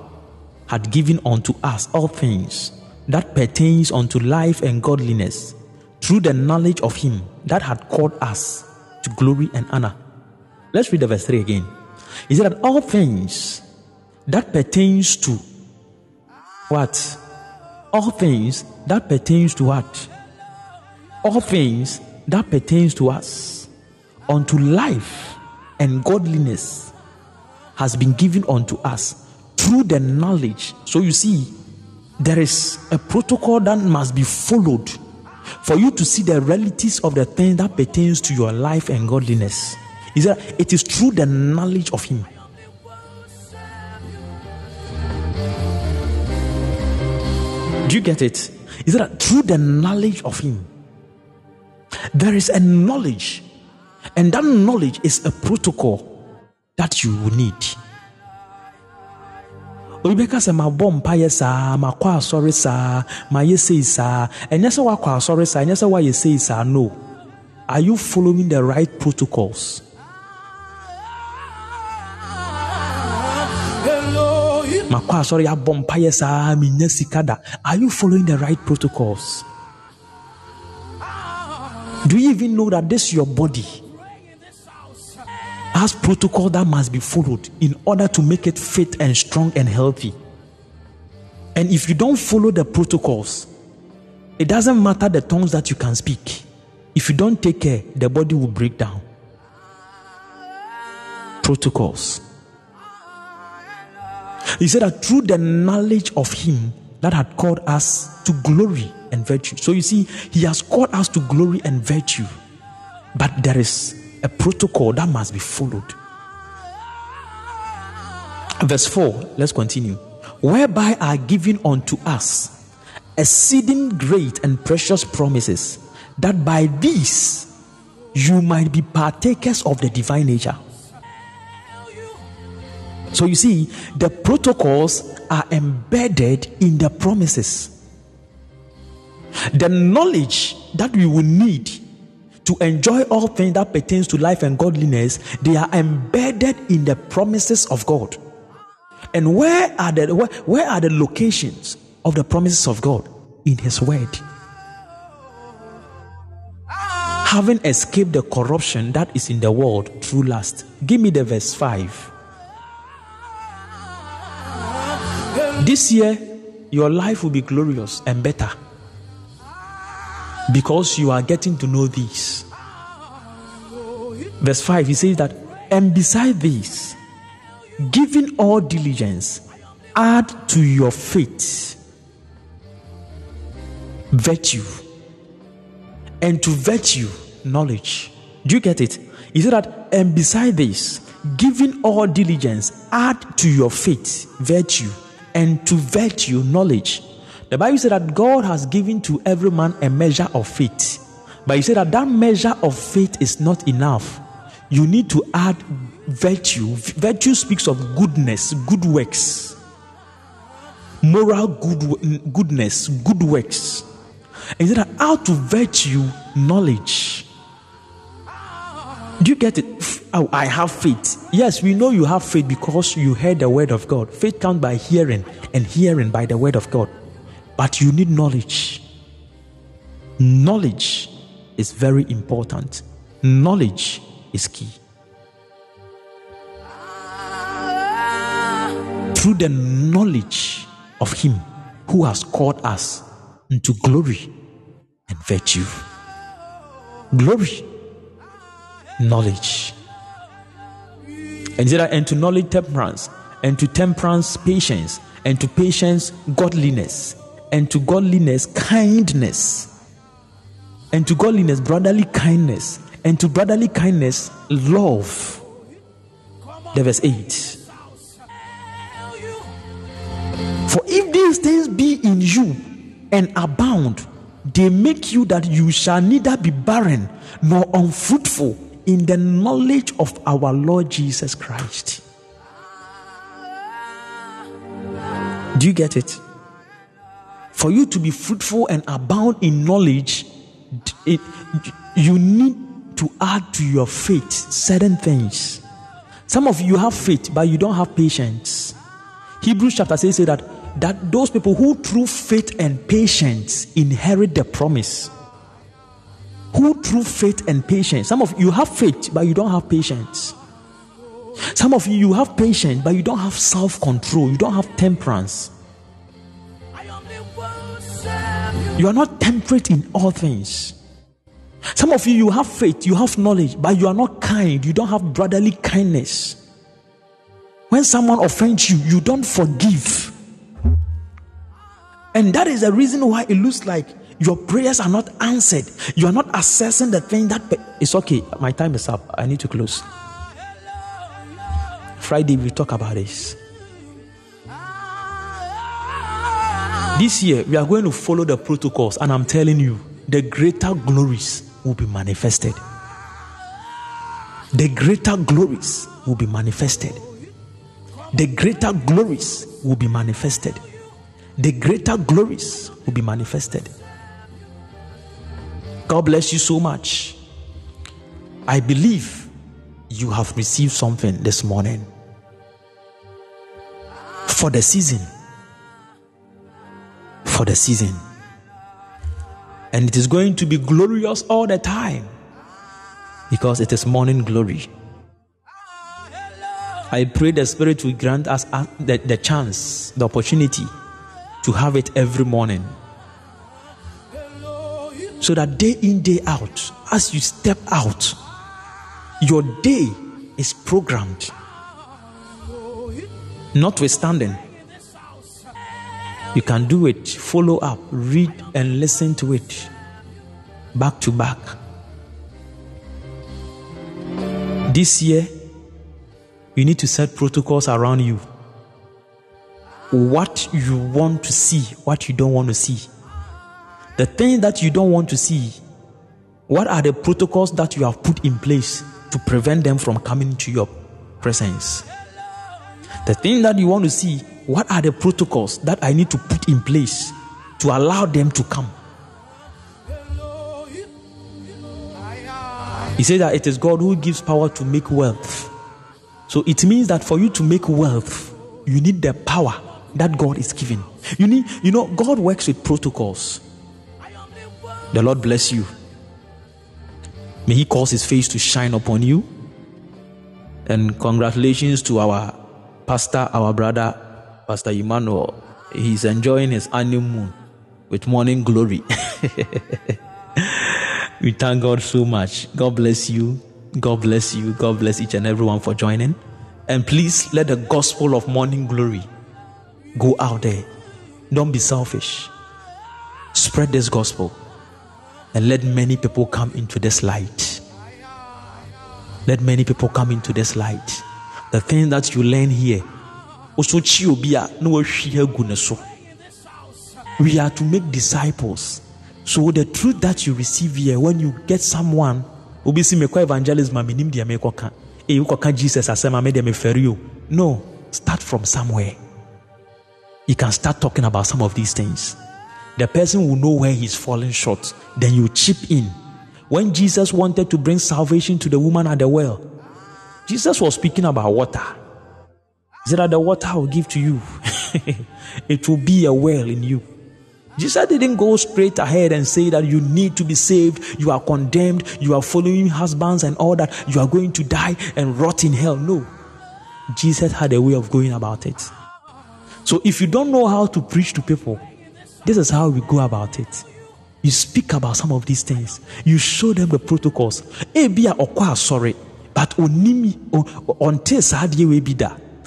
C: had given unto us all things that pertains unto life and godliness through the knowledge of him that had called us to glory and honor. Let's read the verse 3 again. He said that all things that pertains to what? All things that pertains to what? All things that pertains to us unto life and godliness has been given unto us through the knowledge. So you see, there is a protocol that must be followed for you to see the realities of the thing that pertains to your life and godliness. Is that it is through the knowledge of Him. Do you get it? Is that through the knowledge of Him? There is a knowledge, and that knowledge is a protocol that you will need. obi bɛka sɛ mabɔ mpaeɛ saa makɔ asɔre saa mayɛ sei saa. Ɛnyɛ sɛ woakɔ asɔre saa ɛnyɛ sɛ woayɛ sei saa? No. Are you following the right protocols? Makɔ asɔre abɔ mpaeɛ saa menya sika da. Are you following the right protocols do you even know that this your body has protocol that must be followed in order to make it fit and strong and healthy? And if you don't follow the protocols it doesn't matter the tongues that you can speak. If you don't take care the body will break down. Protocols. He said that through the knowledge of Him that had called us to glory and virtue. So you see, He has called us to glory and virtue, but there is a protocol that must be followed. Verse 4, let's continue. Whereby are given unto us exceeding great and precious promises, that by these you might be partakers of the divine nature. So you see, the protocols are embedded in the promises. The knowledge that we will need to enjoy all things that pertains to life and godliness, they are embedded in the promises of God. And where are the where, where are the locations of the promises of God? In His Word. Having escaped the corruption that is in the world through lust. Give me the verse 5. This year, your life will be glorious and better because you are getting to know this. Verse 5, he says that, and beside this, giving all diligence, add to your faith virtue, and to virtue, knowledge. Do you get it? He said that, and beside this, giving all diligence, add to your faith virtue, and to virtue, knowledge. The Bible said that God has given to every man a measure of faith. But he said that that measure of faith is not enough. You need to add virtue. Virtue speaks of goodness, good works, moral good, goodness, good works. And he said that out to virtue, knowledge. Do you get it? Oh, I have faith. Yes, we know you have faith because you heard the word of God. Faith comes by hearing, and hearing by the word of God. But you need knowledge. Knowledge is very important. Knowledge is key. Through the knowledge of Him who has called us into glory and virtue. Glory, knowledge. And, and to knowledge, temperance, and to temperance, patience, and to patience, godliness, and to godliness, kindness, and to godliness, brotherly kindness, and to brotherly kindness, love. The verse 8. For if these things be in you and abound, they make you that you shall neither be barren nor unfruitful in the knowledge of our Lord Jesus Christ. Do you get it? For you to be fruitful and abound in knowledge, it, you need to add to your faith certain things. Some of you have faith, but you don't have patience. Hebrews chapter 6 says that, that those people who through faith and patience inherit the promise. Who through faith and patience. Some of you have faith, but you don't have patience. Some of you, you have patience, but you don't have self control. You don't have temperance. You are not temperate in all things. Some of you, you have faith, you have knowledge, but you are not kind. You don't have brotherly kindness. When someone offends you, you don't forgive. And that is the reason why it looks like your prayers are not answered. You are not assessing the thing that it's okay. My time is up. I need to close. Friday, we talk about this. This year, we are going to follow the protocols, and I'm telling you, the greater glories will be manifested. The greater glories will be manifested. The greater glories will be manifested. The greater glories will be manifested. God bless you so much. I believe you have received something this morning for the season for the season. And it is going to be glorious all the time because it is morning glory. I pray the Spirit will grant us the, the chance, the opportunity to have it every morning. So that day in, day out, as you step out, your day is programmed. Notwithstanding, you can do it, follow up, read and listen to it back to back. This year, you need to set protocols around you. What you want to see, what you don't want to see. The thing that you don't want to see, what are the protocols that you have put in place to prevent them from coming to your presence? The thing that you want to see, what are the protocols that I need to put in place to allow them to come? He said that it is God who gives power to make wealth. So it means that for you to make wealth, you need the power that God is giving. You need, you know, God works with protocols. The Lord bless you. May He cause His face to shine upon you. And congratulations to our pastor, our brother Pastor Emmanuel, he's enjoying his honeymoon with morning glory. we thank God so much. God bless you. God bless you. God bless each and everyone for joining. And please let the gospel of morning glory go out there. Don't be selfish. Spread this gospel and let many people come into this light. Let many people come into this light. The thing that you learn here, also we are to make disciples. So the truth that you receive here, when you get someone, obi si mekɔ evangelism a menim deɛ mekɔka. Eyi wokɔka jesus asɛm a medeɛ mefɛre o. No start from somewhere. You can start talking about some of these things. The person will know where he's falling short. Then you chip in. When jesus wanted to bring salvation to the woman at the well jesus was speaking about water he said that the water I will give to you it will be a well in you Jesus didn't go straight ahead and say that you need to be saved, you are condemned, you are following husbands and all that, you are going to die and rot in hell. No. Jesus had a way of going about it. So if you don't know how to preach to people, this is how we go about it. You speak about some of these things. You show them the protocols. Ebia okwa sorry, but onimi sadie we be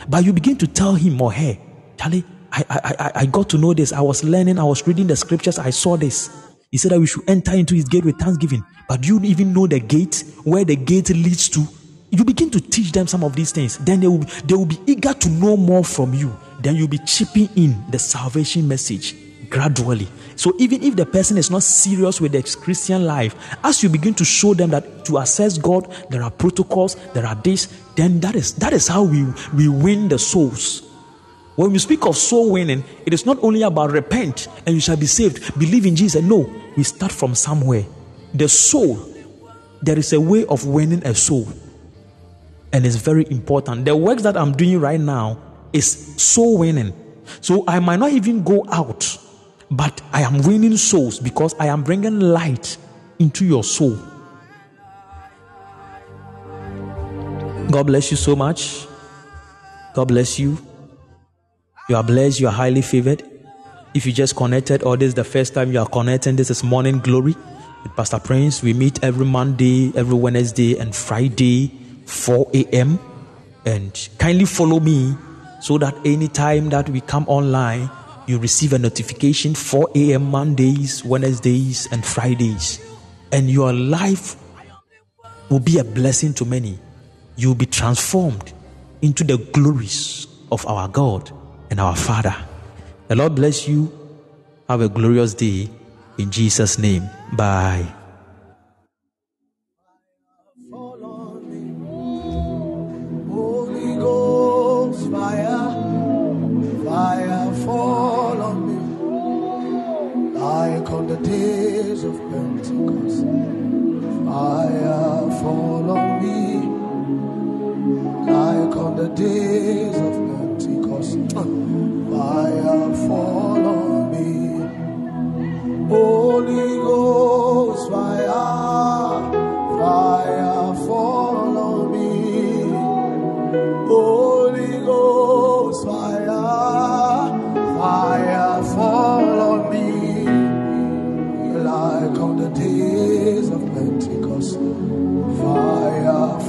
C: But you begin to tell him oh, or her, Charlie, I, I, I got to know this. I was learning, I was reading the scriptures, I saw this. He said that we should enter into his gate with thanksgiving. But you even know the gate, where the gate leads to? You begin to teach them some of these things. Then they will, they will be eager to know more from you. Then you'll be chipping in the salvation message gradually. So even if the person is not serious with the Christian life, as you begin to show them that to access God, there are protocols, there are this, then that is that is how we, we win the souls. When we speak of soul winning, it is not only about repent and you shall be saved, believe in Jesus. No, we start from somewhere. The soul, there is a way of winning a soul, and it's very important. The work that I'm doing right now is soul winning. So I might not even go out, but I am winning souls because I am bringing light into your soul. God bless you so much. God bless you. You are blessed, you are highly favored. If you just connected or this is the first time you are connecting, this is Morning Glory with Pastor Prince. We meet every Monday, every Wednesday, and Friday, 4 a.m. And kindly follow me so that anytime that we come online, you receive a notification 4 a.m. Mondays, Wednesdays, and Fridays. And your life will be a blessing to many. You'll be transformed into the glories of our God and our Father. The Lord bless you. Have a glorious day. In Jesus' name. Bye.
B: Days of Pentecost. Fire fall on me, like on the days of Pentecost. Fire fall on me, Holy Ghost fire,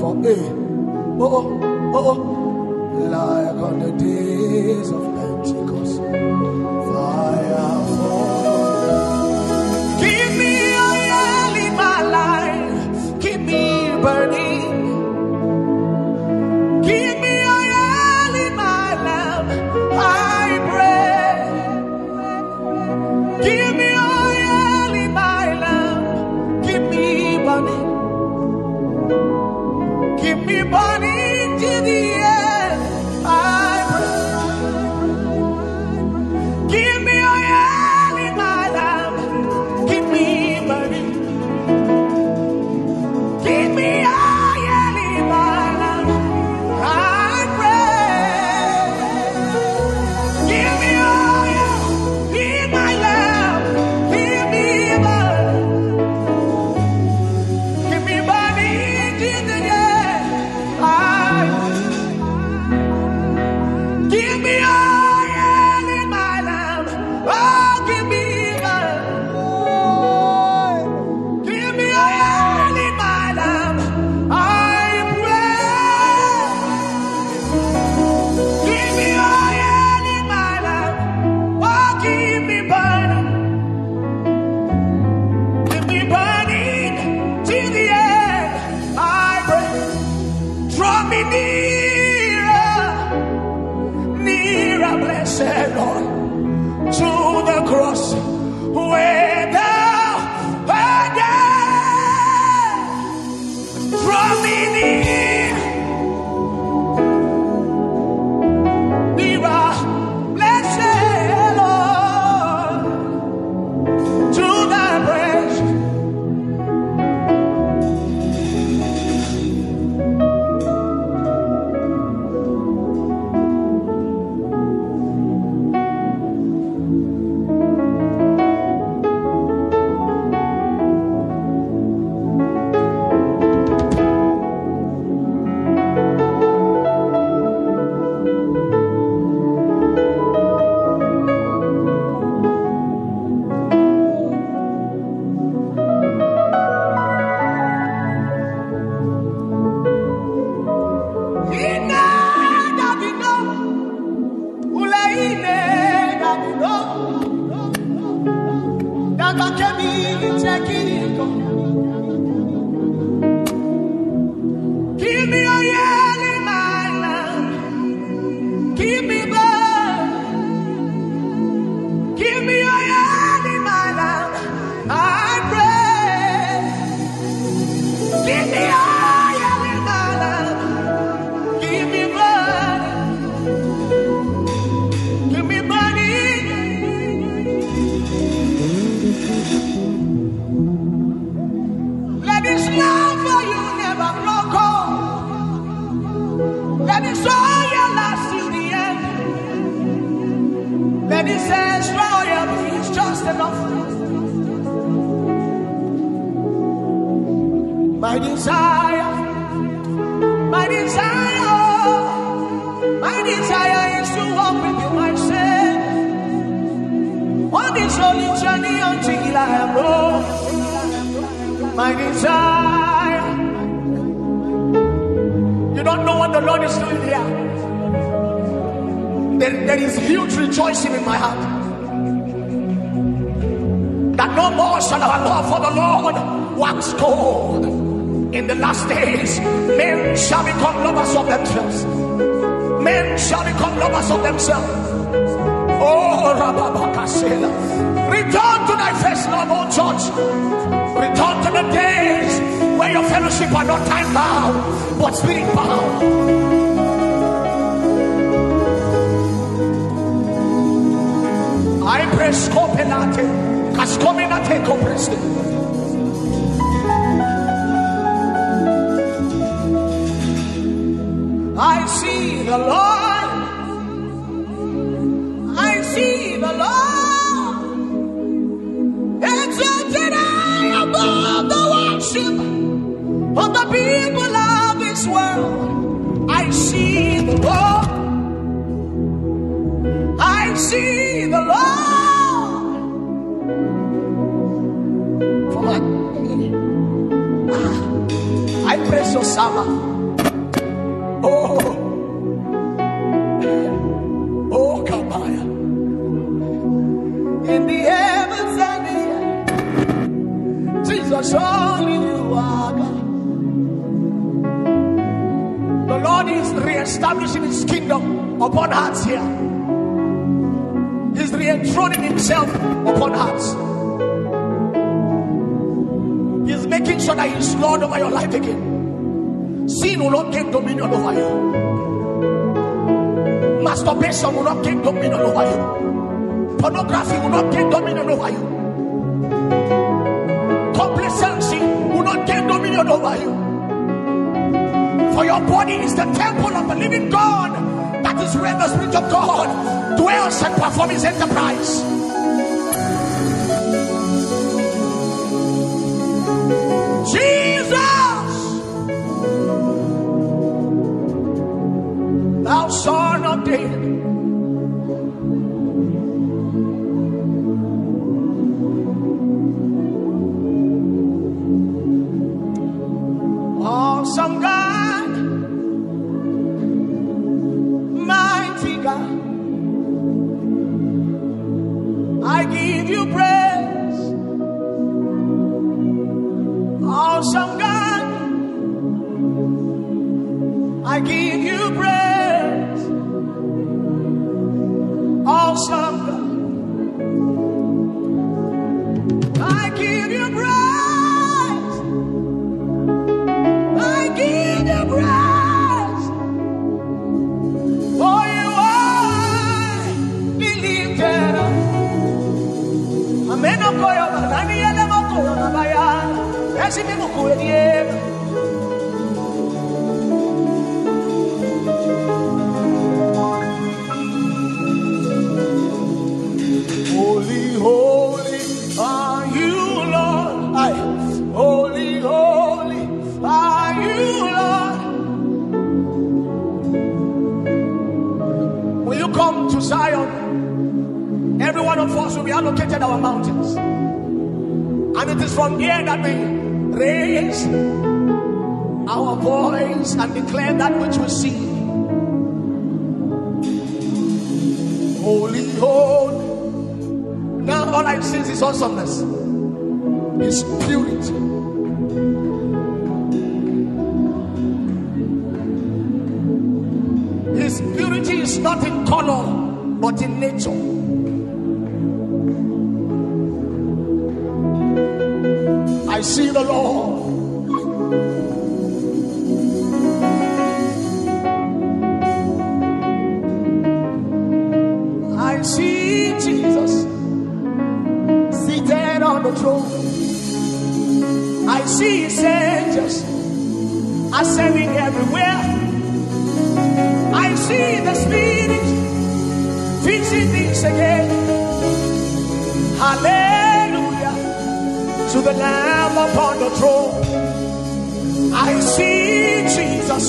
B: fall, hey, oh, oh, oh, oh, like on the days of Pentecost, fire fall. Scopelate, cascominate copreste. I see the Lord. I see the Lord. Exalted high above the worship of the people of this world. I see the Lord. I praise your. Oh, oh. In the heavens and the earth, Jesus, only you are God. The Lord is re-establishing His kingdom upon hearts here. He's re-enthroning Himself upon hearts. Sure that He's Lord over your life again. Sin will not gain dominion over you. Masturbation will not gain dominion over you. Pornography will not gain dominion over you. Complacency will not gain dominion over you. For your body is the temple of the living God. That is where the Spirit of God dwells and performs his enterprise. Thou son of see the Lord. I see Jesus seated on the throne. I see his angels ascending everywhere. I see the Spirit fixing things again. Hallelujah to the Lamb upon the throne. I see Jesus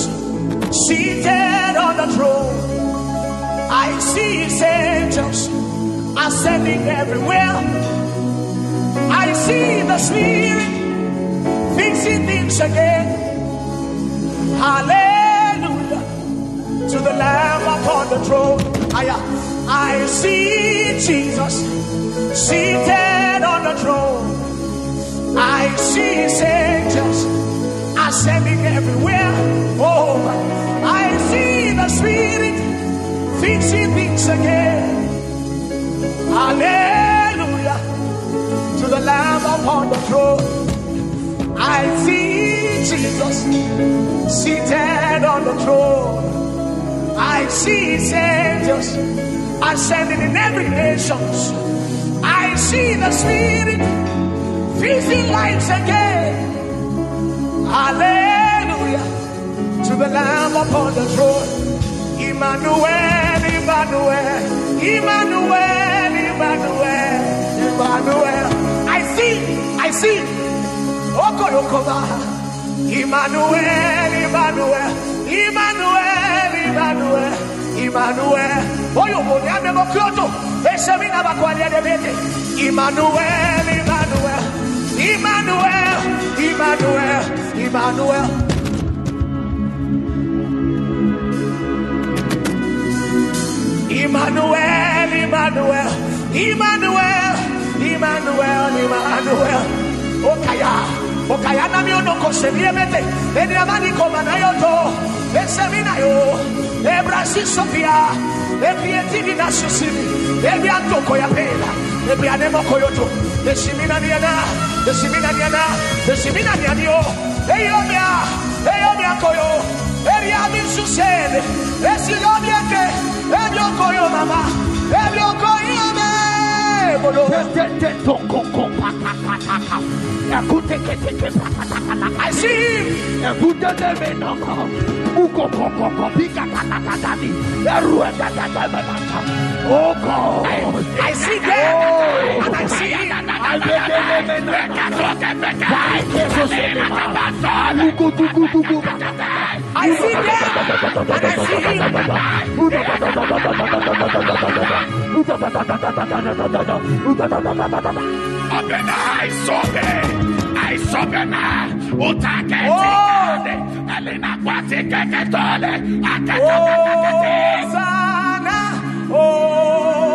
B: seated on the throne. I see his angels ascending everywhere. I see the Spirit fixing things again. Hallelujah to the Lamb upon the throne. I, I see Jesus seated on the throne. I see his angels ascending everywhere. Oh, I see the Spirit fixing things again. Hallelujah to the Lamb upon the throne. I see Jesus seated on the throne. I see his angels ascending in every nation. I see the Spirit fixing lives again. Hallelujah to the Lamb upon the throne. Emmanuel, Emmanuel, Emmanuel, Emmanuel, Emmanuel. I see, I see. Okoyokoba. Emmanuel, Emmanuel, Emmanuel, Emmanuel, Emmanuel. Oyo moni amemo kyoto. Esemina bakwali adebete. Emmanuel, Emmanuel, Emmanuel, Emmanuel, Emmanuel. Emmanuel, Emmanuel, Emmanuel, Emmanuel, Emmanuel. Okaya, Okaya na mi ono kosemie mete. Eni amani koma na yoto. Esemina yo. Ebrasi Sophia. Ebi etini na susimi. Ebi antoko ya pela. Ebi anemo koyoto. Esimina niana. Esimina niana. Esimina nianio. Eyomia. Eyomia koyo. Ebi ami susene. Esilomia ke. Ebi okoyo mama. Ebi okoyo me. Bolo. I see him.
D: Oh God.
B: I see them. And I see him. I see I see Oh.